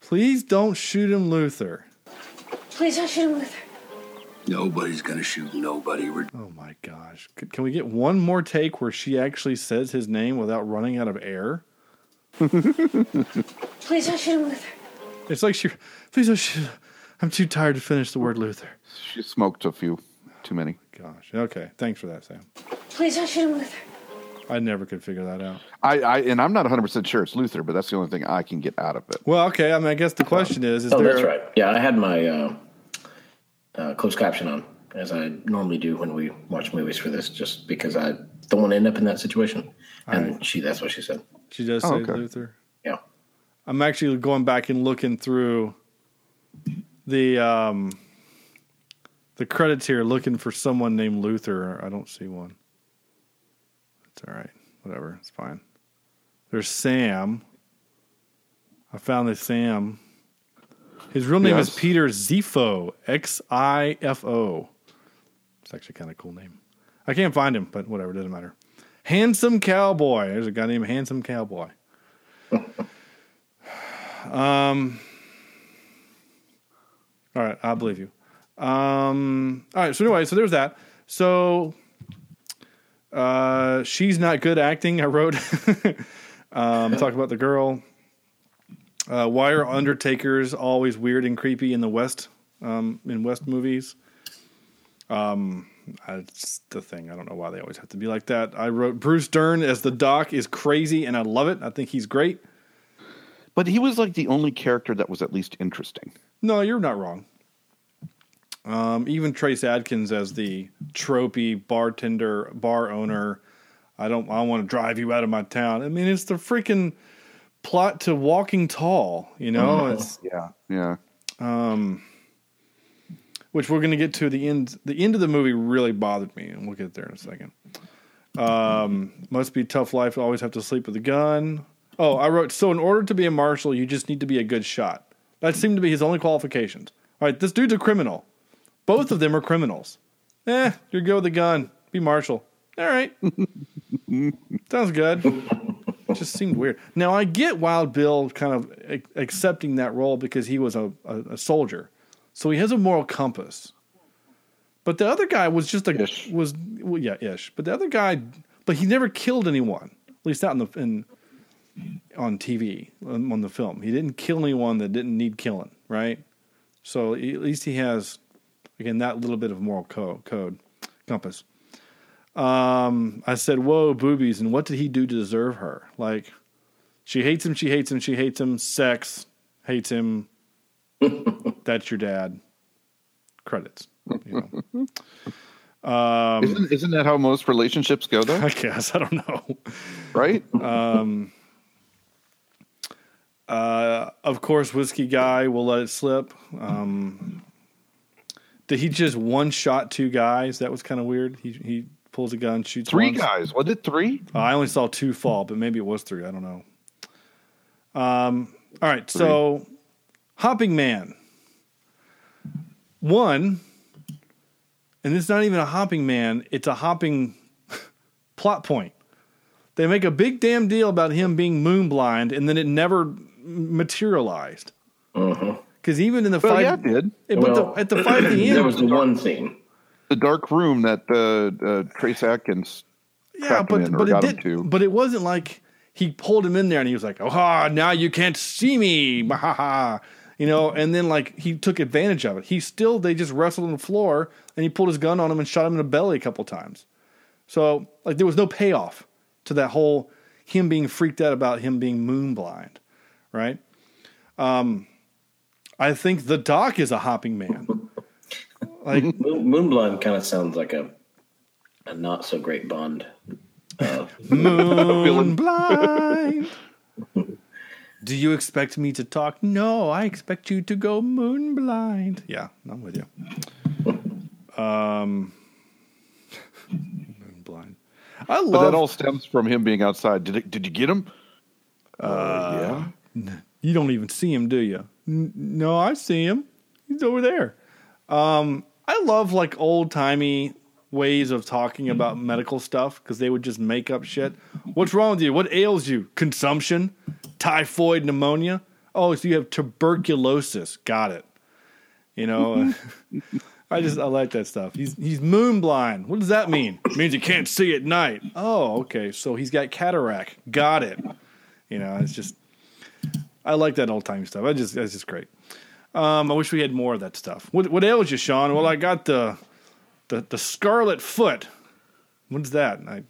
Please don't shoot him, Luther. Please don't shoot him, Luther. Nobody's gonna shoot nobody. We're Oh my gosh. C- Can we get one more take where she actually says his name without running out of air? Please don't shoot him, Luther. It's like she, please don't shoot. I'm too tired to finish the word Luther. She smoked a few. too many. Gosh. Okay. Thanks for that, Sam. Please don't shoot him, Luther. I never could figure that out. I, I and I'm not 100 percent sure it's Luther, but that's the only thing I can get out of it. Well, okay. I mean, I guess the question is: Is Oh, there? that's right. Yeah, I had my uh, uh, closed caption on, as I normally do when we watch movies for this, just because I don't want to end up in that situation. And she, that's what she said. She does Oh, say okay. Luther. Yeah. I'm actually going back and looking through the um, the credits here, looking for someone named Luther. I don't see one. It's all right. Whatever. It's fine. There's Sam. I found this Sam. His real name is Peter Xifo. X I F O. It's actually kind of a cool name. I can't find him, but whatever. Doesn't matter. Handsome Cowboy. There's a guy named Handsome Cowboy. um. All right, I believe you. Um. All right. So anyway, so there's that. So. Uh, she's not good acting. I wrote. um, talk about the girl. Uh, why are Undertakers always weird and creepy in the West? Um, in West movies. Um, that's the thing. I don't know why they always have to be like that. I wrote Bruce Dern as the Doc is crazy, and I love it. I think he's great. But he was like the only character that was at least interesting. No, you're not wrong. Um, even Trace Adkins as the tropey bartender, bar owner. I don't. I want to drive you out of my town. I mean, it's the freaking plot to Walking Tall. You know, it's Yeah, yeah. um, which we're going to get to the end. The end of the movie really bothered me, and we'll get there in a second. Um, must be tough life to always have to sleep with a gun. Oh, I wrote so. In order to be a marshal, you just need to be a good shot. That seemed to be his only qualifications. All right, this dude's a criminal. Both of them are criminals. Eh, you go with the gun. Be marshal. All right, sounds good. just seemed weird. Now I get Wild Bill kind of ac- accepting that role because he was a, a, a soldier, so he has a moral compass. But the other guy was just a Ish. was well, yeah ish. But the other guy, but he never killed anyone. At least not in the in on TV on, on the film. He didn't kill anyone that didn't need killing. Right. So at least he has again that little bit of moral co- code compass. Um, I said, "Whoa, boobies!" And what did he do to deserve her? Like, she hates him. She hates him. She hates him. Sex hates him. That's your dad. Credits. You know. Um, Isn't, isn't that how most relationships go, though? I guess I don't know. Right? Uh, of course, whiskey guy will let it slip. Um, did he just one shot two guys? That was kind of weird. He he pulls a gun, shoots Three once. guys. Was it three? Uh, I only saw two fall, but maybe it was three. I don't know. Um, all right, so Hopping Man. One, and it's not even a hopping man, it's a hopping plot point. They make a big damn deal about him being moon blind, and then it never materialized. Because even in the Well, fight, yeah, it did. Yeah, but Well, the, at the fight at the end, There was the one scene. The dark room that uh, uh, Trace Adkins. Yeah, trapped him but or but it did. to. But it wasn't like he pulled him in there and he was like, "Oh, ha, now you can't see me," ha, ha. you know. And then like he took advantage of it. He still they just wrestled on the floor and he pulled his gun on him and shot him in the belly a couple times. So like there was no payoff to that whole him being freaked out about him being moon blind, right? Um, I think the doc is a hopping man. Like Moon, Moonblind kind of sounds like a a not so great Bond. Uh, moon blind. Do you expect me to talk? No, I expect you to go moon blind. Yeah, I'm with you. Um, moon blind. I But that all stems from him being outside. Did it, Did you get him? Uh, yeah. you don't even see him, do you? No, I see him. He's over there. Um, I love like old timey ways of talking about medical stuff because they would just make up shit. What's wrong with you? What ails you? Consumption, typhoid, pneumonia. Oh, so you have tuberculosis. Got it. You know, I just I like that stuff. He's he's moon blind. What does that mean? It means he can't see at night. Oh, okay. So he's got cataract. Got it. You know, it's just I like that old time stuff. I just that's just great. Um, I wish we had more of that stuff. What what ails you, Sean? Well, I got the the the Scarlet Foot. What's that? I,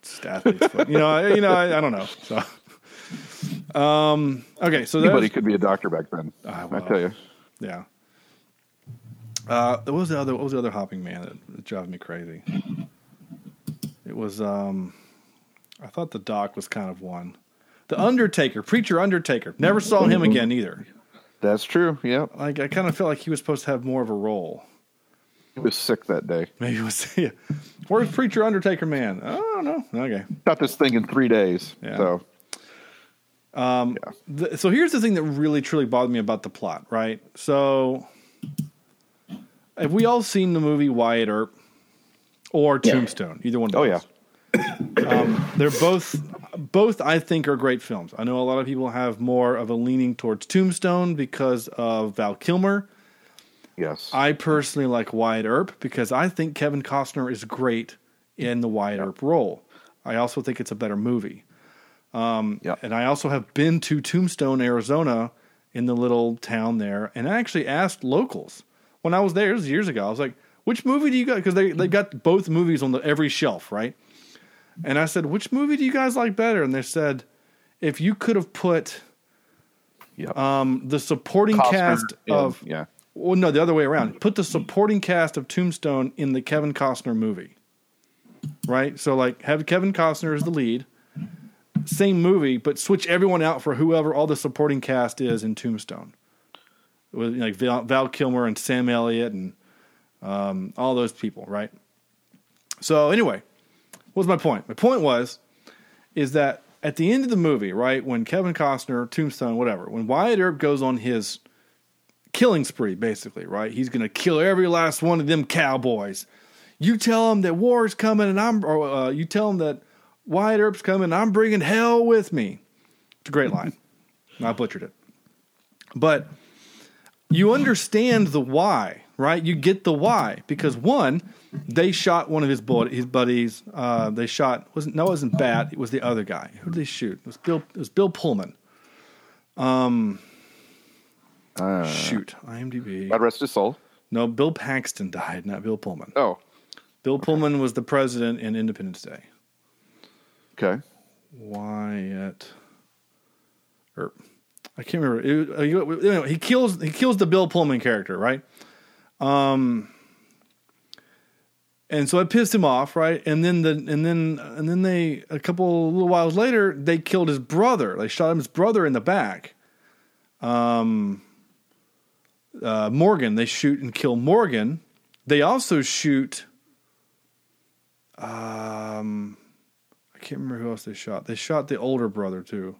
it's athlete's foot. You know, I, you know, I, I don't know. So, um, okay, so Anybody could be a doctor back then. Ah, I tell you. yeah. Uh, what was the other? What was the other hopping man that, that drives me crazy? It was. um I thought the Doc was kind of one. The Undertaker, preacher Undertaker. Never saw him again either. That's true. Yeah. Like I kind of felt like he was supposed to have more of a role. He was sick that day. Maybe it was. Yeah. Where's preacher Undertaker man? I don't know. Okay. Got this thing in three days. Yeah. So um, The, so here's the thing that really truly bothered me about the plot, right? So have we all seen the movie Wyatt Earp or Yeah. Tombstone? Either one of Oh, those. yeah. Um, they're both both I think are great films. I know a lot of people have more of a leaning towards Tombstone because of Val Kilmer. yes. I personally like Wyatt Earp because I think Kevin Costner is great in the Wyatt Earp role. I also think it's a better movie. Um, yeah. And I also have been to Tombstone, Arizona, in the little town there, and I actually asked locals when I was there. Was years ago. I was like, "Which movie do you got?" Because they they got both movies on the every shelf, right? And I said, "Which movie do you guys like better?" And they said, "If you could have put Yep. um, the supporting Costner cast in, of yeah. well, no, the other way around. Put the supporting cast of Tombstone in the Kevin Costner movie. Right? So like have Kevin Costner as the lead. Same movie, but switch everyone out for whoever all the supporting cast is in Tombstone. With like Val, Val Kilmer and Sam Elliott and um, all those people, right? So anyway, was my point? My point was is that at the end of the movie, right, when Kevin Costner, Tombstone, whatever, when Wyatt Earp goes on his killing spree, basically, right? He's going to kill every last one of them cowboys. You tell him that war's coming, and I'm, or uh, you tell him that Wyatt Earp's coming, and I'm bringing hell with me. It's a great line. I butchered it, but you understand the why, right? You get the why because one, they shot one of his bullet, his buddies. Uh, they shot wasn't no, it wasn't Bat. It was the other guy. Who did they shoot? It was Bill. It was Bill Pullman. Um, shoot, IMDb. God rest his soul. No, Bill Paxton died, not Bill Pullman. Oh, Bill Pullman was the president in Independence Day. okay. Wyatt Earp. I can't remember. It, uh, anyway, he kills he kills the Bill Pullman character, right? Um, and so it pissed him off, right? And then the and then and then they a couple little whiles later they killed his brother. They shot his brother in the back. Um, uh, Morgan. They shoot and kill Morgan. They also shoot. Um, I can't remember who else they shot. They shot the older brother too.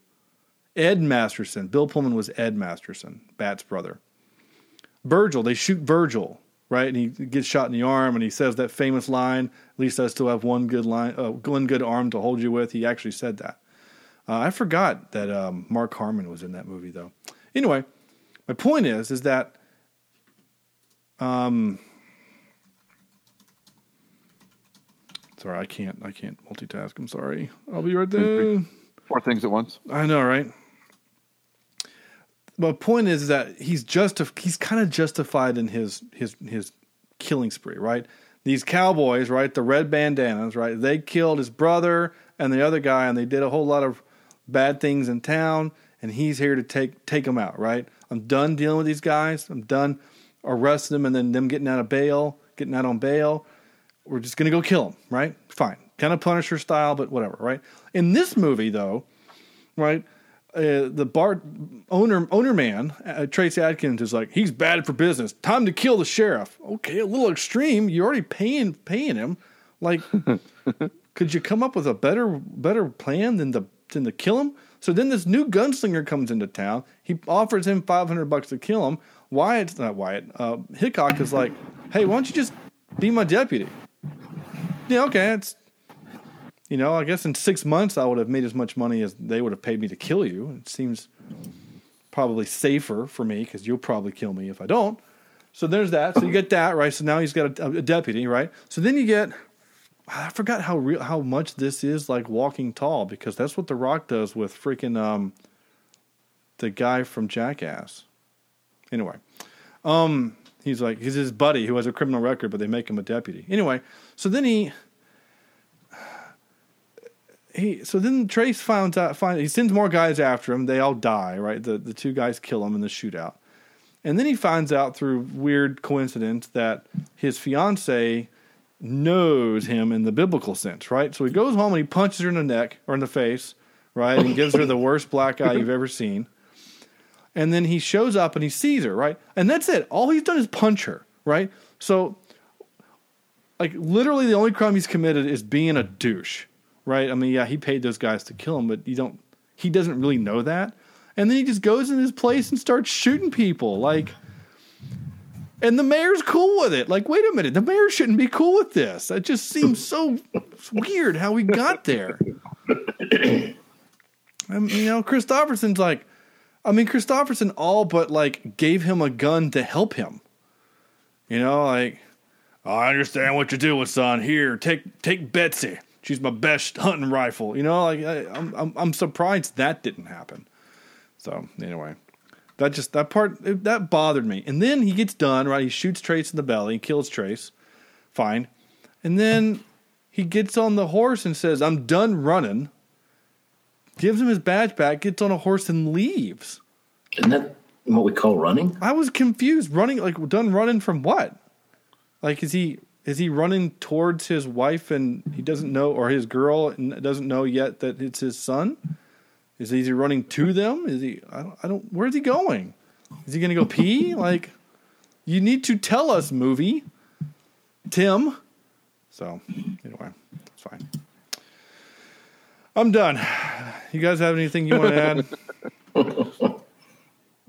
Ed Masterson. Bill Pullman was Ed Masterson, Bat's brother. Virgil, they shoot Virgil, right? And he gets shot in the arm and he says that famous line, at least I still have one good line, uh, one good arm to hold you with. He actually said that. Uh, I forgot that um, Mark Harmon was in that movie though. Anyway, my point is, is that um, sorry, I can't, I can't multitask. I'm sorry. I'll be right there. Four things at once. I know, right? My point is that he's just he's kind of justified in his his his killing spree, right? These cowboys, right? The red bandanas, right? They killed his brother and the other guy, and they did a whole lot of bad things in town. And he's here to take take them out, right? I'm done dealing with these guys. I'm done arresting them and then them getting out of bail, getting out on bail. We're just gonna go kill them, right? Fine, kind of Punisher style, but whatever, right? In this movie, though, right? Uh, the bar owner owner man uh, Tracy Adkins is like he's bad for business. Time to kill the sheriff. Okay, a little extreme. You're already paying paying him. Like, could you come up with a better better plan than the than to kill him? So then this new gunslinger comes into town. He offers him five hundred bucks to kill him. Wyatt's not Wyatt. Uh, Hickok is like, hey, why don't you just be my deputy? Yeah, okay, it's you know, I guess in six months I would have made as much money as they would have paid me to kill you. It seems probably safer for me because you'll probably kill me if I don't. So there's that. So you get that right. So now he's got a, a deputy, right? So then you get. I forgot how real how much this is like Walking Tall because that's what The Rock does with freaking um the guy from Jackass. Anyway, um, He's like he's his buddy who has a criminal record, but they make him a deputy. Anyway, so then he he so then Trace finds out he sends more guys after him. They all die, right? The the two guys kill him in the shootout. And then he finds out through weird coincidence that his fiance knows him in the biblical sense, right? So he goes home and he punches her in the neck or in the face, right? And gives her the worst black eye you've ever seen. And then he shows up and he sees her, right? And that's it. All he's done is punch her, right? So like literally the only crime he's committed is being a douche, right? I mean, yeah, he paid those guys to kill him, but you don't he doesn't really know that. And then he just goes in his place and starts shooting people like and the mayor's cool with it. Like, wait a minute, the mayor shouldn't be cool with this. It just seems so weird how we got there. Mean, um, you know, Kristofferson's like, I mean, Kristofferson all but like gave him a gun to help him. You know, like, I understand what you're doing, son. Here, take take Betsy. She's my best hunting rifle. You know, like I, I'm I'm I'm surprised that didn't happen. So anyway, that just that part it- that bothered me. And then he gets done right. He shoots Trace in the belly, kills Trace, fine. And then he gets on the horse and says, "I'm done running." Gives him his badge back, gets on a horse and leaves. Isn't that what we call running? I was confused. Running like done running from what? Like is he is he running towards his wife and he doesn't know or his girl and doesn't know yet that it's his son? Is he, is he running to them? Is he I don't, I don't where's he going? Is he going to go pee? Like you need to tell us, movie. Tim. So, anyway, it's fine. I'm done. You guys have anything you want to add?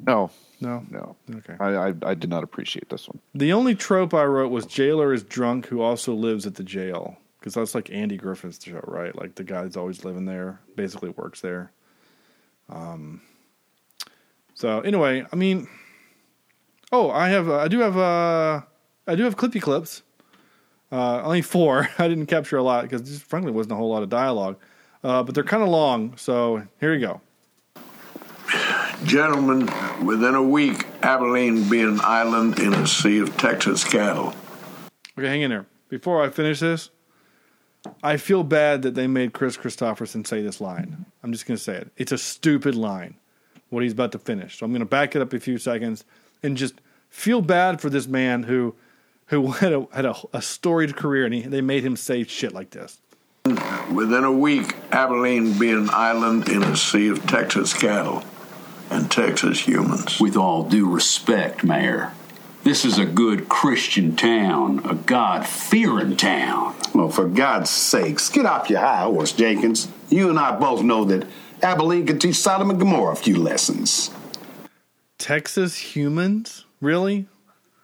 No, No. no. Okay. I, I I did not appreciate this one. The only trope I wrote was jailer is drunk who also lives at the jail because that's like Andy Griffin's show, right? Like the guy that's always living there, basically works there. Um. So anyway, I mean, oh, I have, uh, I do have, uh, I do have clippy clips. Uh, only four. I didn't capture a lot because just frankly wasn't a whole lot of dialogue, uh, but they're kind of long. So here you go. Gentlemen, within a week, Abilene be an island in a sea of Texas cattle. Okay, hang in there. Before I finish this, I feel bad that they made Kris Kristofferson say this line. I'm just going to say it. It's a stupid line, what he's about to finish. So I'm going to back it up a few seconds and just feel bad for this man who who had a, had a, a storied career and he, they made him say shit like this. Within a week, Abilene be an island in a sea of Texas cattle and Texas humans. With all due respect, Mayor, this is a good Christian town, a God fearing town. Well, for God's sakes, get off your high horse, Jenkins. You and I both know that Abilene can teach Sodom and Gomorrah a few lessons. Texas humans? Really?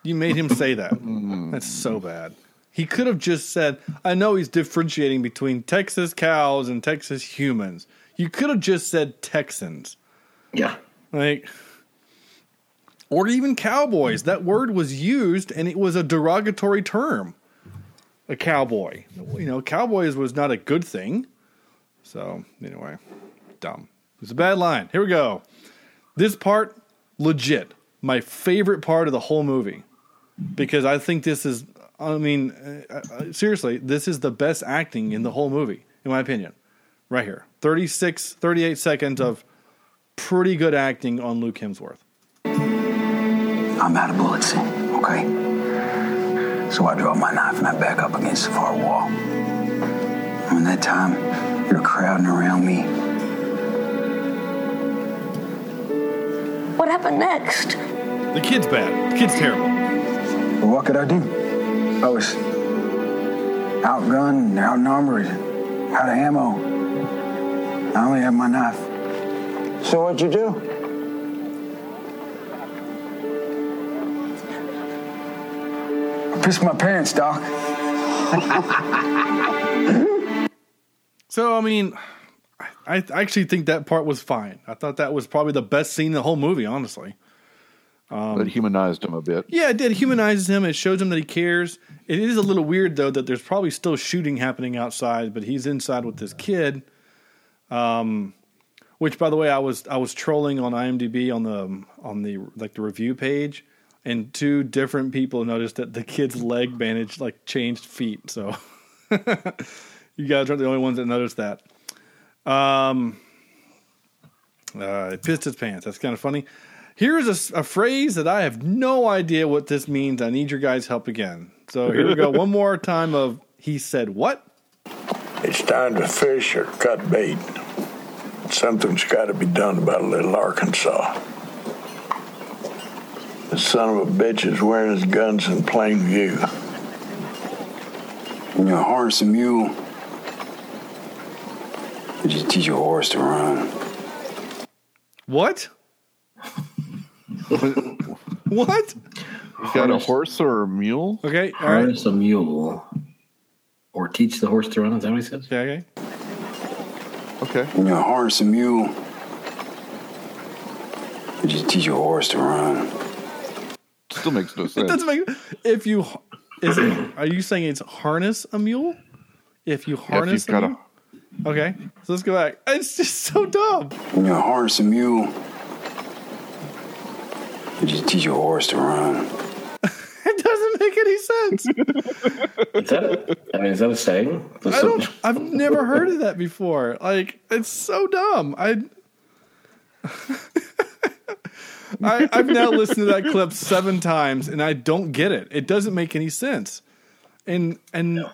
You made him say that. That's so bad. He could have just said, I know he's differentiating between Texas cows and Texas humans. You could have just said Texans. Yeah. Like, or even cowboys. That word was used and it was a derogatory term. A cowboy. You know, cowboys was not a good thing. So, anyway, dumb. It's a bad line. Here we go. This part, legit. My favorite part of the whole movie. Because I think this is, I mean, uh, uh, seriously, this is the best acting in the whole movie, in my opinion. Right here. 36, 38 seconds of pretty good acting on Luke Hemsworth. I'm out of bullets, okay? So I draw my knife and I back up against the far wall. And that time, you're crowding around me. What happened next? The kid's bad. The kid's terrible. But what could I do? I was outgunned, outnumbered, out of ammo. I only have my knife. So what'd you do? I pissed my pants, Doc. So, I mean, I, I actually think that part was fine. I thought that was probably the best scene in the whole movie, honestly. Um, That humanized him a bit. Yeah, it did. It humanizes him. It shows him that he cares. It is a little weird though that there's probably still shooting happening outside, but he's inside with this kid. Um, which by the way, I was I was trolling on IMDb on the on the like the review page, and two different people noticed that the kid's leg bandage like changed feet. So you guys aren't the only ones that noticed that. Um, uh, he pissed his pants. That's kind of funny. Here's a phrase that I have no idea what this means. I need your guys' help again. So here we go. One more time of he said what? It's time to fish or cut bait. Something's got to be done about little Arkansas. The son of a bitch is wearing his guns in plain view. When you harness a mule, you just teach your horse to run. What? what? You got a horse or a mule? Okay, all right. Harness a mule. Or teach the horse to run. Is that what he says? Okay. Okay. When you harness a mule, you just teach your horse to run. Still makes no It sense. doesn't make if you is it are you saying it's harness a mule? If you harness got a a- mule? Okay. So let's go back. It's just so dumb. When you harness a mule, you just teach your horse to run. It doesn't make any sense. Is that? I mean, is that a saying? I don't I've never heard of that before. Like it's so dumb. I I, I've now listened to that clip seven times and I don't get it. It doesn't make any sense. And and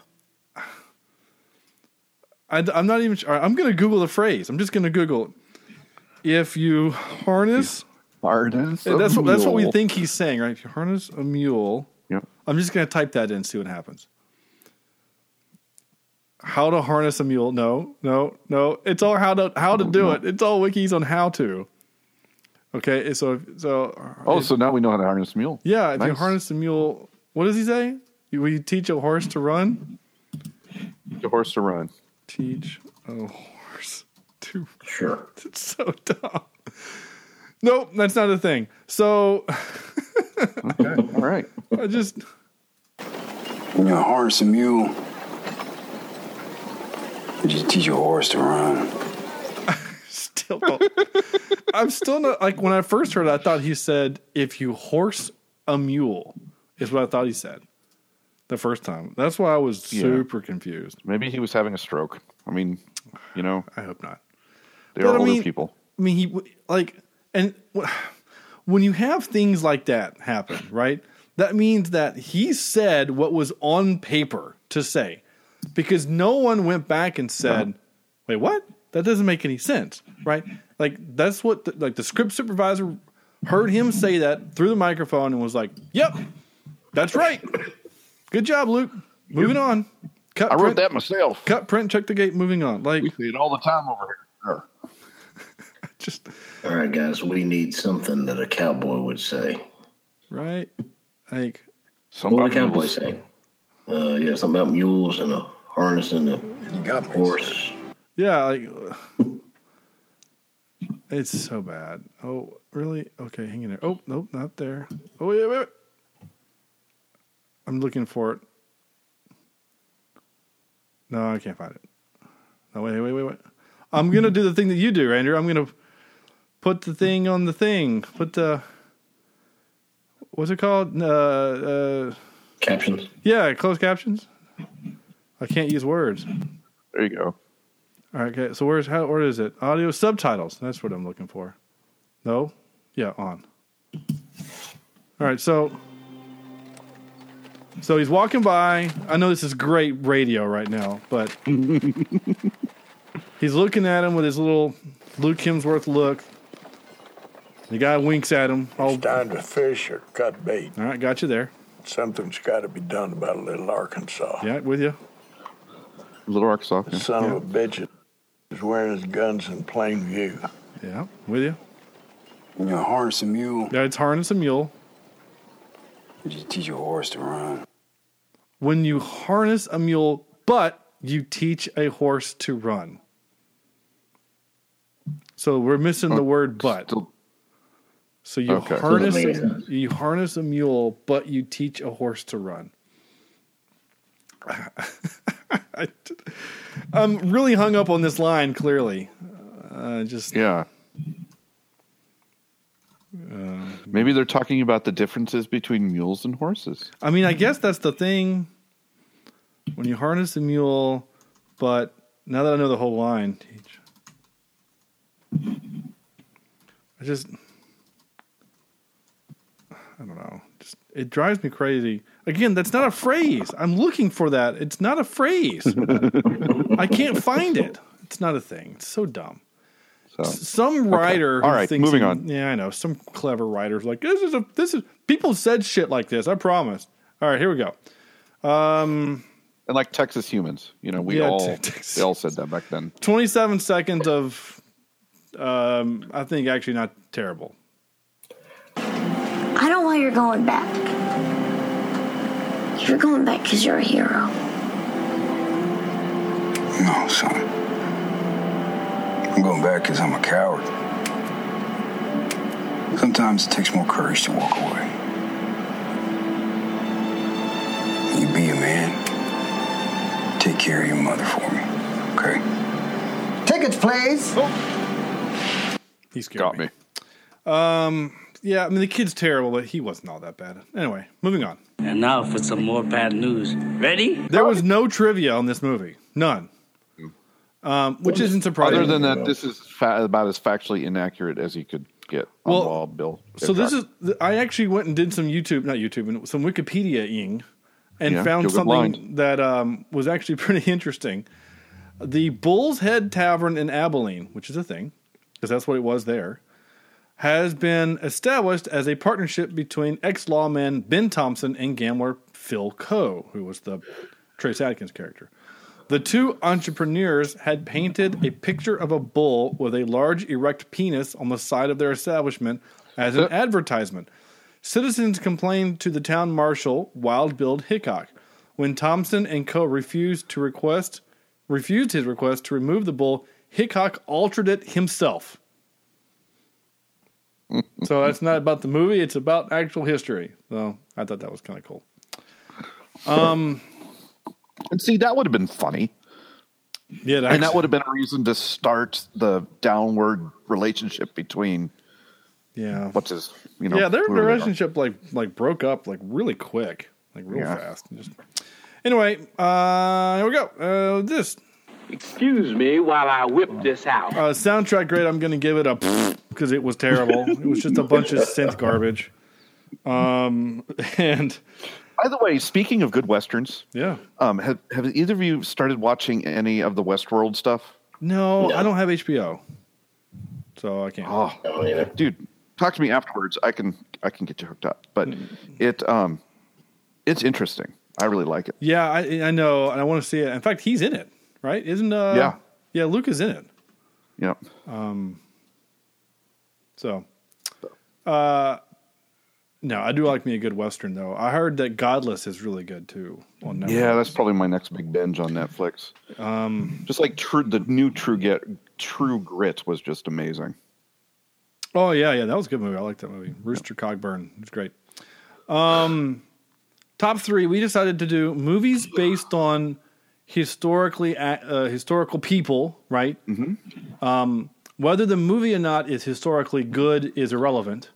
I, am not even sure. I'm going to Google the phrase. I'm just going to Google if you harness. Harness. That's what that's what we think he's saying, right? If you harness a mule. I'm just going to type that in, and see what happens. How to harness a mule? No, no, no. It's all how to how to do it. It's all wikis on how to. Okay, so so Oh, so now we know how to harness a mule. yeah, if you harness a mule, what does he say? You, will you teach a horse to run? Teach a horse to run. Teach a horse to Sure. It's so dumb. Nope, that's not a thing. So Okay. All right. I just When you harness a mule, you just teach your horse to run. still don't. I'm still not like when I first heard it, I thought he said if you horse a mule is what I thought he said the first time. That's why I was Yeah. super confused. Maybe he was having a stroke. I mean, you know, I hope not. they But are I older mean- people. I mean, he like, and wh- when you have things like that happen, right? That means that he said what was on paper to say, because no one went back and said, "Wait, what? That doesn't make any sense." Right? Like that's what the, like the script supervisor heard him say that through the microphone and was like, "Yep, that's right. Good job, Luke. Moving on." Cut. I wrote print, that myself. Cut. Print. Check the gate. Moving on. Like We see it all the time over here. Just All right, guys. We need something that a cowboy would say. right. Like Some What would a cowboy mules. say? Uh, yeah, something about mules and a harness and a You got horse. Yeah, like it's so bad. Oh, really? Okay, hang in there. Oh, nope, not there. Oh, wait, wait, wait. I'm looking for it. No, I can't find it. No, wait, wait, wait, wait. I'm gonna do the thing that you do, Andrew. I'm gonna put the thing on the thing. Put the what's it called? Uh, uh, Captions. yeah, closed captions. I can't use words. There you go. All right, okay. So where's how where is it? Audio subtitles. That's what I'm looking for. No? Yeah, on. All right, so so he's walking by. I know this is great radio right now, but he's looking at him with his little Luke Hemsworth look. The guy winks at him. Oh, It's time to fish or cut bait. all right, got you there. Something's got to be done about a little Arkansas. Yeah, with you. Little Arkansas. The son of a bitch is wearing his guns in plain view. Yeah, with you. When you harness a mule, Yeah, it's harness a mule. you teach a horse to run. When you harness a mule, but you teach a horse to run. So we're missing the word but. Still, So you Okay. harness Doesn't make sense. you harness a mule, but you teach a horse to run. I, am really hung up on this line. Clearly, uh, just yeah. Maybe they're talking about the differences between mules and horses. I mean, I guess that's the thing when you harness a mule, but now that I know the whole line, teach. I just, I don't know. Just it drives me crazy. Again, that's not a phrase. I'm looking for that. It's not a phrase. I can't find it. It's not a thing. It's so dumb. So Some writer, All who right, thinks moving he- on. Yeah, I know. Some clever writers like this is a this is people said shit like this. I promise. All right, here we go. Um, and like Texas humans, you know, we Yeah, all Texas. they all said that back then. 27 seconds of, um, I think actually not terrible. I know why you're going back. You're going back because you're a hero. No, son. I'm going back because I'm a coward. Sometimes it takes more courage to walk away. You be a man. Take care of your mother for me, okay? Tickets, please. He's Got me. me. Um, yeah, I mean the kid's terrible, but he wasn't all that bad. Anyway, moving on. And now for some more bad news. Ready? There was no trivia on this movie, none. Um, which isn't surprising. Other than that, this is fa- about as factually inaccurate as you could get on Well, Wild Bill. So this is I actually went and did some YouTube, not YouTube, and some Wikipedia-ing, and Yeah, found something blind. that um, was actually pretty interesting. The Bull's Head Tavern in Abilene, which is a thing, because that's what it was there, has been established as a partnership between ex-lawman Ben Thompson and gambler Phil Coe, who was the Trace Adkins character. The two entrepreneurs had painted a picture of a bull with a large erect penis on the side of their establishment as an uh. advertisement. Citizens complained to the town marshal, Wild Bill Hickok. When Thompson and Coe refused to request refused his request to remove the bull, Hickok altered it himself. So that's not about the movie; it's about actual history. So I thought that was kind of cool. Um, and see that would have been funny. Yeah, and that would have been a reason to start the downward relationship between Yeah. what's his you know yeah, their whoever they are. relationship like like broke up like really quick, like real Yeah. fast. Just anyway, uh, here we go. Uh, this Excuse me while I whip this out. uh, soundtrack grade, I'm going to give it a because it was terrible. it was just a bunch of synth garbage. Um, and By the way, speaking of good westerns, yeah, um, have have either of you started watching any of the Westworld stuff? no, I don't have HBO, so I can't. Oh, dude, talk to me afterwards. I can I can get you hooked up. But it um, it's interesting. I really like it. Yeah, I I know, and I want to see it. In fact, he's in it, right? Isn't uh? Yeah. yeah, Luke is in it. Yep. Um. So, uh, no, I do like me a good western though. I heard that Godless is really good too on Netflix. Yeah, that's probably my next big binge on Netflix. Um, just like true, the new True Get True Grit was just amazing. Oh yeah, yeah, that was a good movie. I like that movie. Rooster Cogburn, was great. Um, top three. We decided to do movies based on historically uh, historical people, right? Mm-hmm. Um, whether the movie or not is historically good is irrelevant.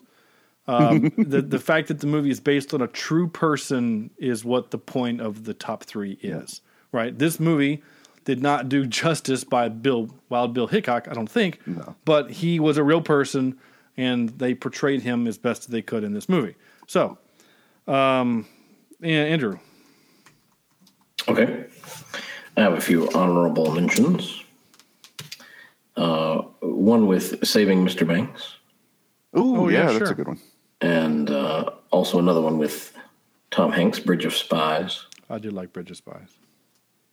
Um, the the fact that the movie is based on a true person is what the point of the top three is, right? This movie did not do justice by Bill Wild Bill Hickok, I don't think, but he was a real person, and they portrayed him as best they could in this movie. So, um, yeah, Andrew, Okay. I have a few honorable mentions. Uh, one with Saving Mr. Banks. Ooh, Oh, yeah, yeah, that's sure. a good one. And uh, also another one with Tom Hanks, Bridge of Spies. I did like Bridge of Spies.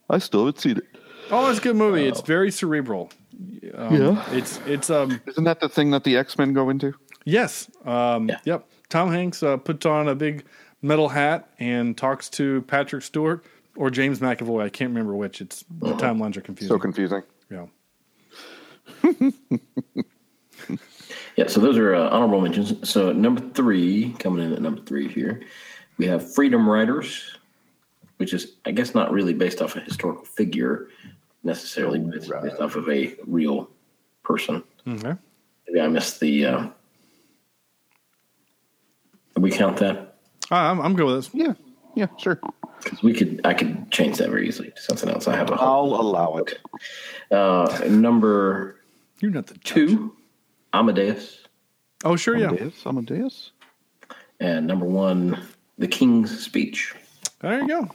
I still haven't seen it. Oh, it's a good movie. It's very cerebral. Um, Yeah. it's it's um Isn't that the thing that the X Men go into? Yes. Um, Yep. Tom Hanks uh, puts on a big metal hat and talks to Patrick Stewart or James McAvoy. I can't remember which. It's the timelines are confusing. So confusing. Yeah. Yeah, so those are uh, honorable mentions. So number three, coming in at number three here, we have Freedom Riders, which is, I guess, not really based off a historical figure necessarily, but it's based off of a real person. Okay. Maybe I missed the uh, we count that? I'm, I'm good with this. Yeah, yeah, sure. Because we could, I could change that very easily to something else. I have a. I'll allow it. Uh, number You're not the two, Amadeus, Oh, sure, yeah. Amadeus, Amadeus. and number one, The King's Speech. There you go.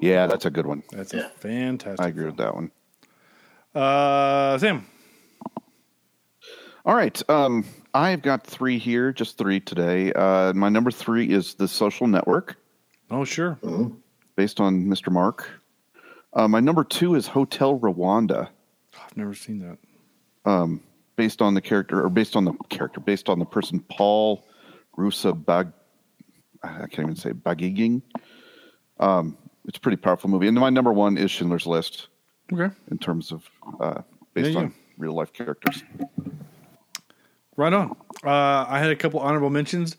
Yeah, that's a good one. That's a fantastic. I agree with that one. Uh, Sam. All right. Um, I've got three here, just three today. Uh, my number three is The Social Network, Oh, sure. based on Mr. Mark. Uh, my number two is Hotel Rwanda, I've never seen that. um, based on the character, or based on the character, based on the person Paul Rusa Bag. I can't even say Bagiging. Um, it's a pretty powerful movie. And my number one is Schindler's List Okay. in terms of uh, based Yeah, yeah. on real life characters. Right on. Uh, I had a couple honorable mentions.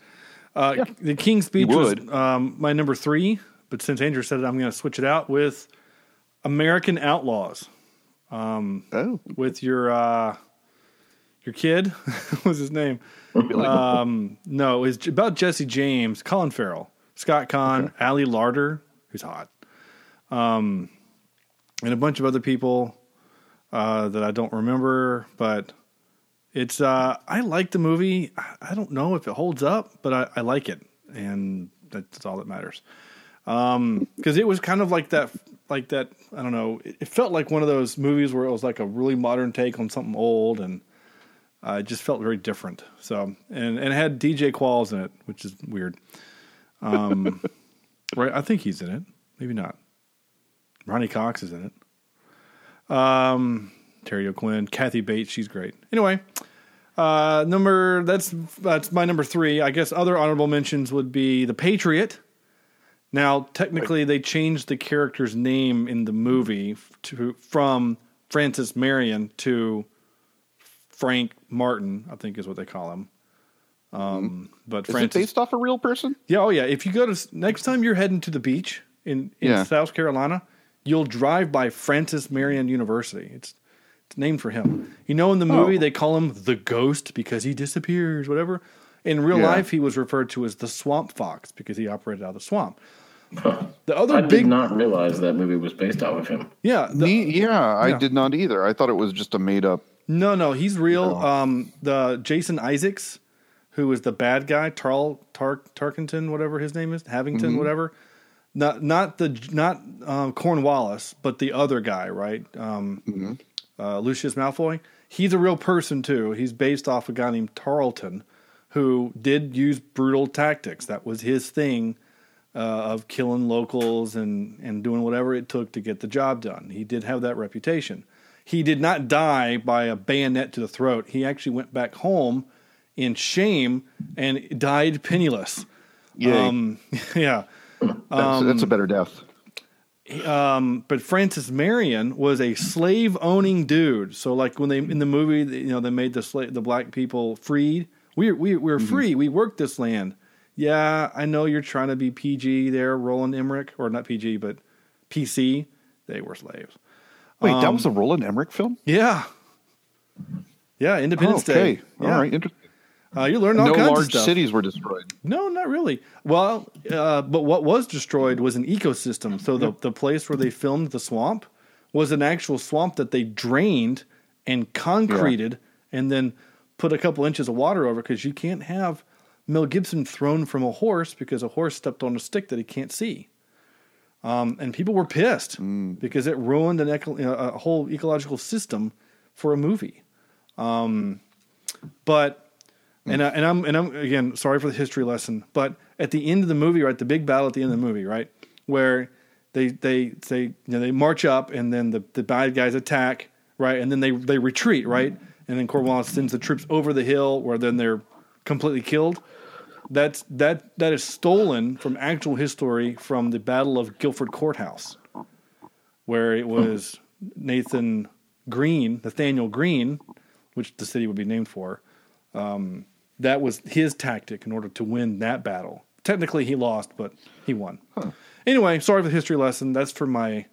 Uh, The King's Speech You was um, my number three, but since Andrew said it, I'm going to switch it out with American Outlaws. Um, oh, with your uh, your kid, what was his name? um, no, it's about Jesse James, Colin Farrell, Scott Caan, Ali Larter, who's hot, um, and a bunch of other people uh, that I don't remember, but it's uh, I like the movie. I- don't know if it holds up, but I, I like it, and that's all that matters. Um, because it was kind of like that, like that. I don't know. It, it felt like one of those movies where it was like a really modern take on something old, and uh, it just felt very different. So, and and it had DJ Qualls in it, which is weird. Um, right? I think he's in it. Maybe not. Ronny Cox is in it. Um, Terry O'Quinn, Kathy Bates, she's great. Anyway, uh, number that's that's my number three. I guess other honorable mentions would be The Patriot. Now, technically, they changed the character's name in the movie to from Francis Marion to Frank Martin. I think is what they call him. Um, but Is Francis, it based off a real person? yeah, oh yeah. If you go to next time you're heading to the beach in in Yeah. South Carolina, you'll drive by Francis Marion University. It's named for him. You know, in the movie Oh. they call him the Ghost because he disappears, whatever. In real Yeah. life, he was referred to as the Swamp Fox because he operated out of the swamp. The other I big, did not realize that movie was based off of him. yeah, the, Me, yeah, I did not either. I thought it was just a made up. No, no, he's real. Um, the Jason Isaacs, who was the bad guy, Tarl Tar, Tarkenton, whatever his name is, Havington, Mhm. whatever. Not not the not um, Cornwallis, but the other guy, right? Um, uh, Lucius Malfoy. He's a real person too. He's based off a guy named Tarleton, who did use brutal tactics. That was his thing. Uh, of killing locals and, and doing whatever it took to get the job done. He did have that reputation. He did not die by a bayonet to the throat. He actually went back home in shame and died penniless. Yay. Um, yeah. That's, that's a better death. Um, but Francis Marion was a slave owning dude. So like when they in the movie, you know, they made the slave, the black people freed. We we we're free. We worked this land. Yeah, I know you're trying to be PG there, Roland Emmerich, or not PG, but PC. They were slaves. Wait, that Um, was a Roland Emmerich film? Yeah. Yeah, Independence okay. Day. All Yeah. right. Interesting. Uh, you learn all no kinds of large stuff. cities were destroyed. No, not really. Well, uh, but what was destroyed was an ecosystem. So the the place where they filmed the swamp was an actual swamp that they drained and concreted, and then put a couple inches of water over because you can't have Mel Gibson thrown from a horse because a horse stepped on a stick that he can't see. Um, and people were pissed because it ruined an eco- a whole ecological system for a movie. Um, but and I, and I'm and I'm again sorry for the history lesson, but at the end of the movie, right, the big battle at the end of the movie, right, where they they say you know they march up and then the, the bad guys attack, right, and then they they retreat, right, and then Cornwallis sends the troops over the hill where then they're completely killed. That's that that is stolen from actual history from the Battle of Guilford Courthouse, where it was Nathan Greene, Nathanael Greene, which the city would be named for. Um, that was his tactic in order to win that battle. Technically, he lost, but he won. Anyway, sorry for the history lesson. That's for my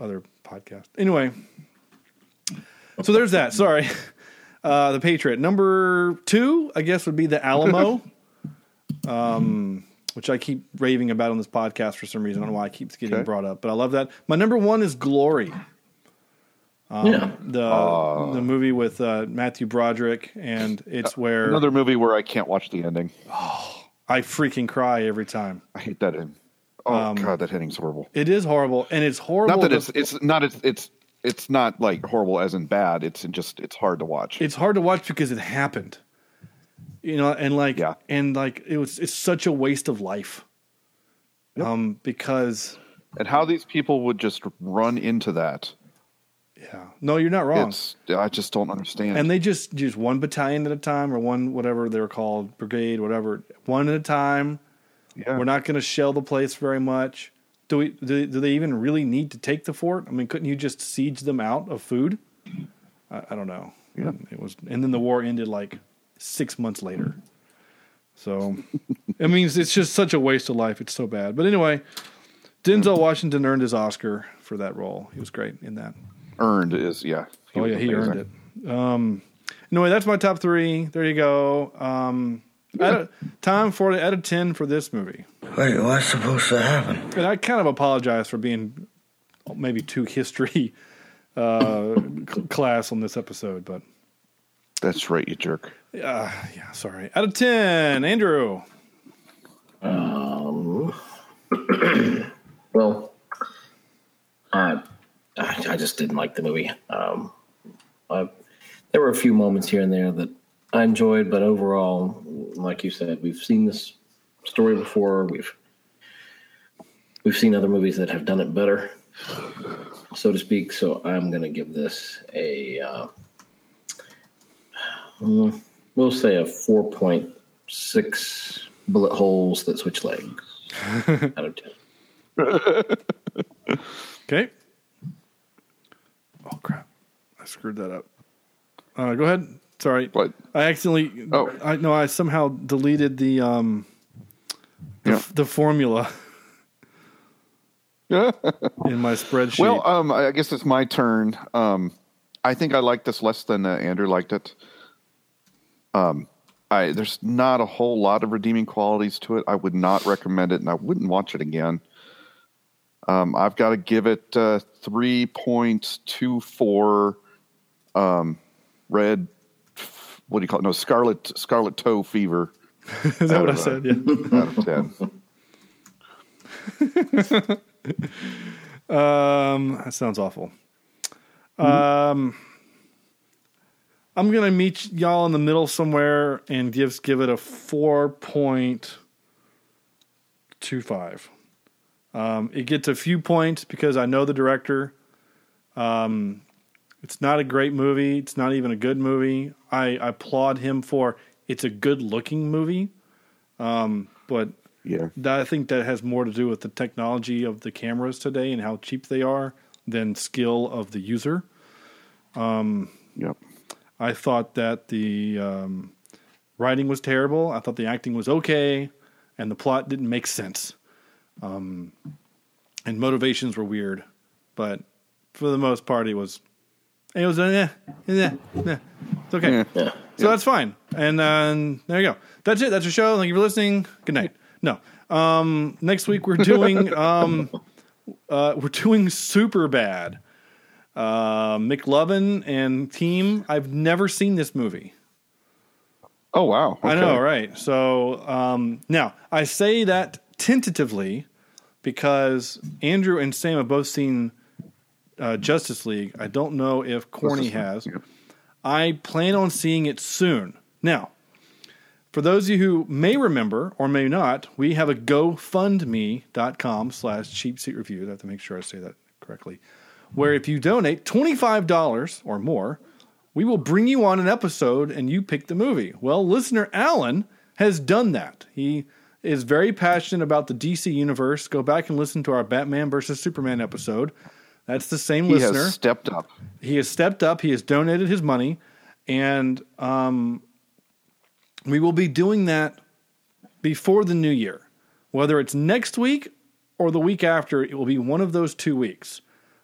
other podcast. Anyway, so there's that. Sorry. Uh, the Patriot. Number two, I guess, would be the Alamo. um, which I keep raving about on this podcast for some reason. I don't know why it keeps getting Okay. brought up, but I love that. My number one is Glory. Um, Yeah. the Oh. the movie with uh, Matthew Broderick, and it's where Another movie where I can't watch the ending. I freaking cry every time. I hate that ending. Oh Um, god, that ending's horrible. It is horrible, and it's horrible. Not that it's it's not it's it's it's not like horrible as in bad. It's just it's hard to watch. it's hard to watch because it happened you know and like yeah. and like it was it's such a waste of life um because and how these people would just run into that. Yeah. No, you're not wrong. It's, I just don't understand. and they just use one battalion at a time or one whatever they were called brigade whatever. One at a time. Yeah. we're not going to shell the place very much. Do we do, do they even really need to take the fort? I mean couldn't you just siege them out of food? I, I don't know. Yeah. it was and then the war ended like six months later. So i mean it's just such a waste of life. It's so bad. But anyway denzel washington earned his oscar for that role. He was great in that earned is yeah. oh yeah, he amazing. earned it. Um, anyway, that's my top three. There you go. Um, out of- time for out of ten for this movie. Wait, what's supposed to happen? And I kind of apologize for being maybe too history uh, class on this episode, but That's right, you jerk. uh, yeah, sorry. Out of ten, Andrew. Um, well, I, I I just didn't like the movie. Um, I, there were a few moments here and there that I enjoyed, but overall, like you said, we've seen this story before. We've we've seen other movies that have done it better, so to speak. So I'm going to give this a uh, mm, we'll say a four point six bullet holes that switch legs out of ten. Okay. Oh crap! I screwed that up. Uh, go ahead. Sorry. What? I accidentally. Oh. I no. I somehow deleted the um. The, the formula. in my spreadsheet. Well, um, I guess it's my turn. Um, I think I like this less than uh, Andrew liked it. Um, I there's not a whole lot of redeeming qualities to it. I would not recommend it, and I wouldn't watch it again. Um, I've got to give it uh, three point two four. Um, red. What do you call it? No, scarlet scarlet toe fever. Is that what I of, uh, said? Yeah. out of ten. um, that sounds awful. Um, I'm gonna meet y'all in the middle somewhere and give give it a four point two five. Um, it gets a few points because I know the director. Um, it's not a great movie. It's not even a good movie. I, I applaud him for it's a good looking movie. Um, but yeah, that, I think that has more to do with the technology of the cameras today and how cheap they are than skill of the user. Um, yep. I thought that the um, writing was terrible. I thought the acting was okay, and the plot didn't make sense. Um, and motivations were weird, but for the most part, it was it was uh, yeah, yeah, yeah. It's okay. So that's fine. And uh, there you go. That's it. That's your show. Thank you for listening. Good night. No. Um, next week we're doing um, uh, we're doing Superbad. Uh, McLovin and team. I've never seen this movie. Oh wow! I know, right? So um, now I say that tentatively because Andrew and Sam have both seen uh, Justice League. I don't know if Corny has. I plan on seeing it soon. Now, for those of you who may remember or may not, we have a GoFundMe.com slash cheap seat review. I have to make sure I say that correctly. Where if you donate $25 or more, we will bring you on an episode and you pick the movie. Well, listener Alan has done that. He is very passionate about the DC universe. Go back and listen to our Batman versus Superman episode. That's the same He listener. has stepped up. He has stepped up. He has donated his money, and um, we will be doing that before the new year. Whether it's next week or the week after, it will be one of those two weeks.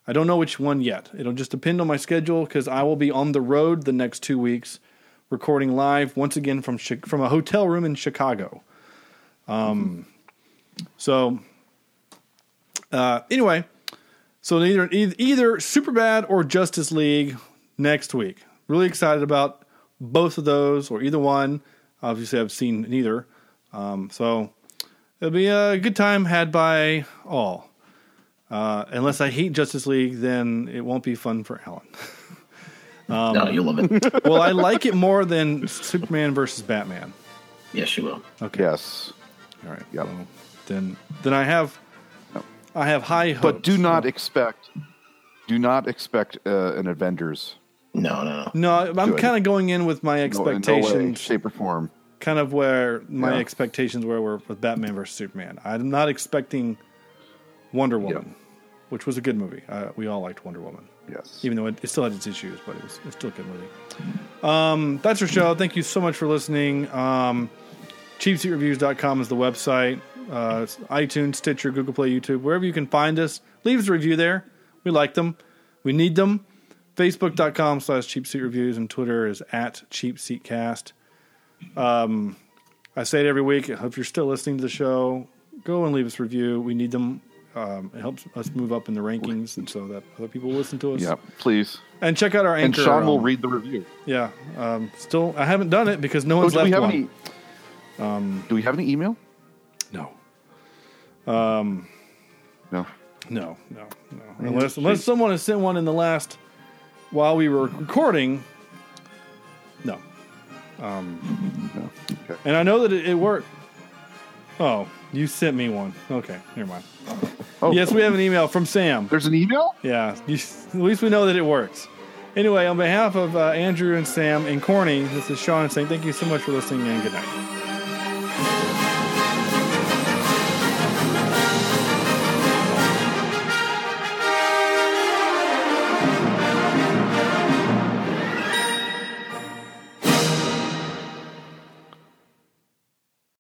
I don't know which one yet. It'll just depend on my schedule because I will be on the road the next two weeks, recording live once again from from a hotel room in Chicago. Um, so uh, anyway, so either either Superbad or Justice League next week. Really excited about both of those or either one. Obviously, I've seen neither. Um, so it'll be a good time had by all. Uh, unless I hate Justice League, then it won't be fun for Alan. um, No, you'll love it. well, I like it more than Superman versus Batman. Yes, you will. Okay. Yes. All right. Yep. Well, then, then I have, I have high hopes. But do not expect, do not expect uh, an Avengers. No, no, No, No, I'm kind of going in with my No, no way, expectations, shape, or form. kind of where my Yeah. expectations were, were with Batman versus Superman. I'm not expecting Wonder Woman, which was a good movie. Uh, we all liked Wonder Woman. Yes. Even though it, it still had its issues, but it was, it was still a good movie. Um, that's our show. Thank you so much for listening. Um, CheapSeatReviews.com is the website. Uh, iTunes, Stitcher, Google Play, YouTube, wherever you can find us. Leave us a review there. We like them. We need them. Facebook.com slash Cheap Seat Reviews and Twitter is at Cheap Seat Cast. Um, I say it every week. If you're still listening to the show, go and leave us a review. We need them. Um, it helps us move up in the rankings, and so that other people listen to us. Yeah, please. And check out our And. Sean will um, read the review. Yeah. Um, still, I haven't done it because no Oh, one's we left one. any? Um, Do we have any email? No. Um, No. no, no, no. Unless unless someone has sent one in the last while we were recording. No. Um, Okay. And I know that it, it worked. Oh, you sent me one. Okay, never mind. Oh. Yes, we have an email from Sam. There's an email? Yeah, you, at least we know that it works. Anyway, on behalf of uh, Andrew and Sam and Corny, this is Sean saying thank you so much for listening and good night.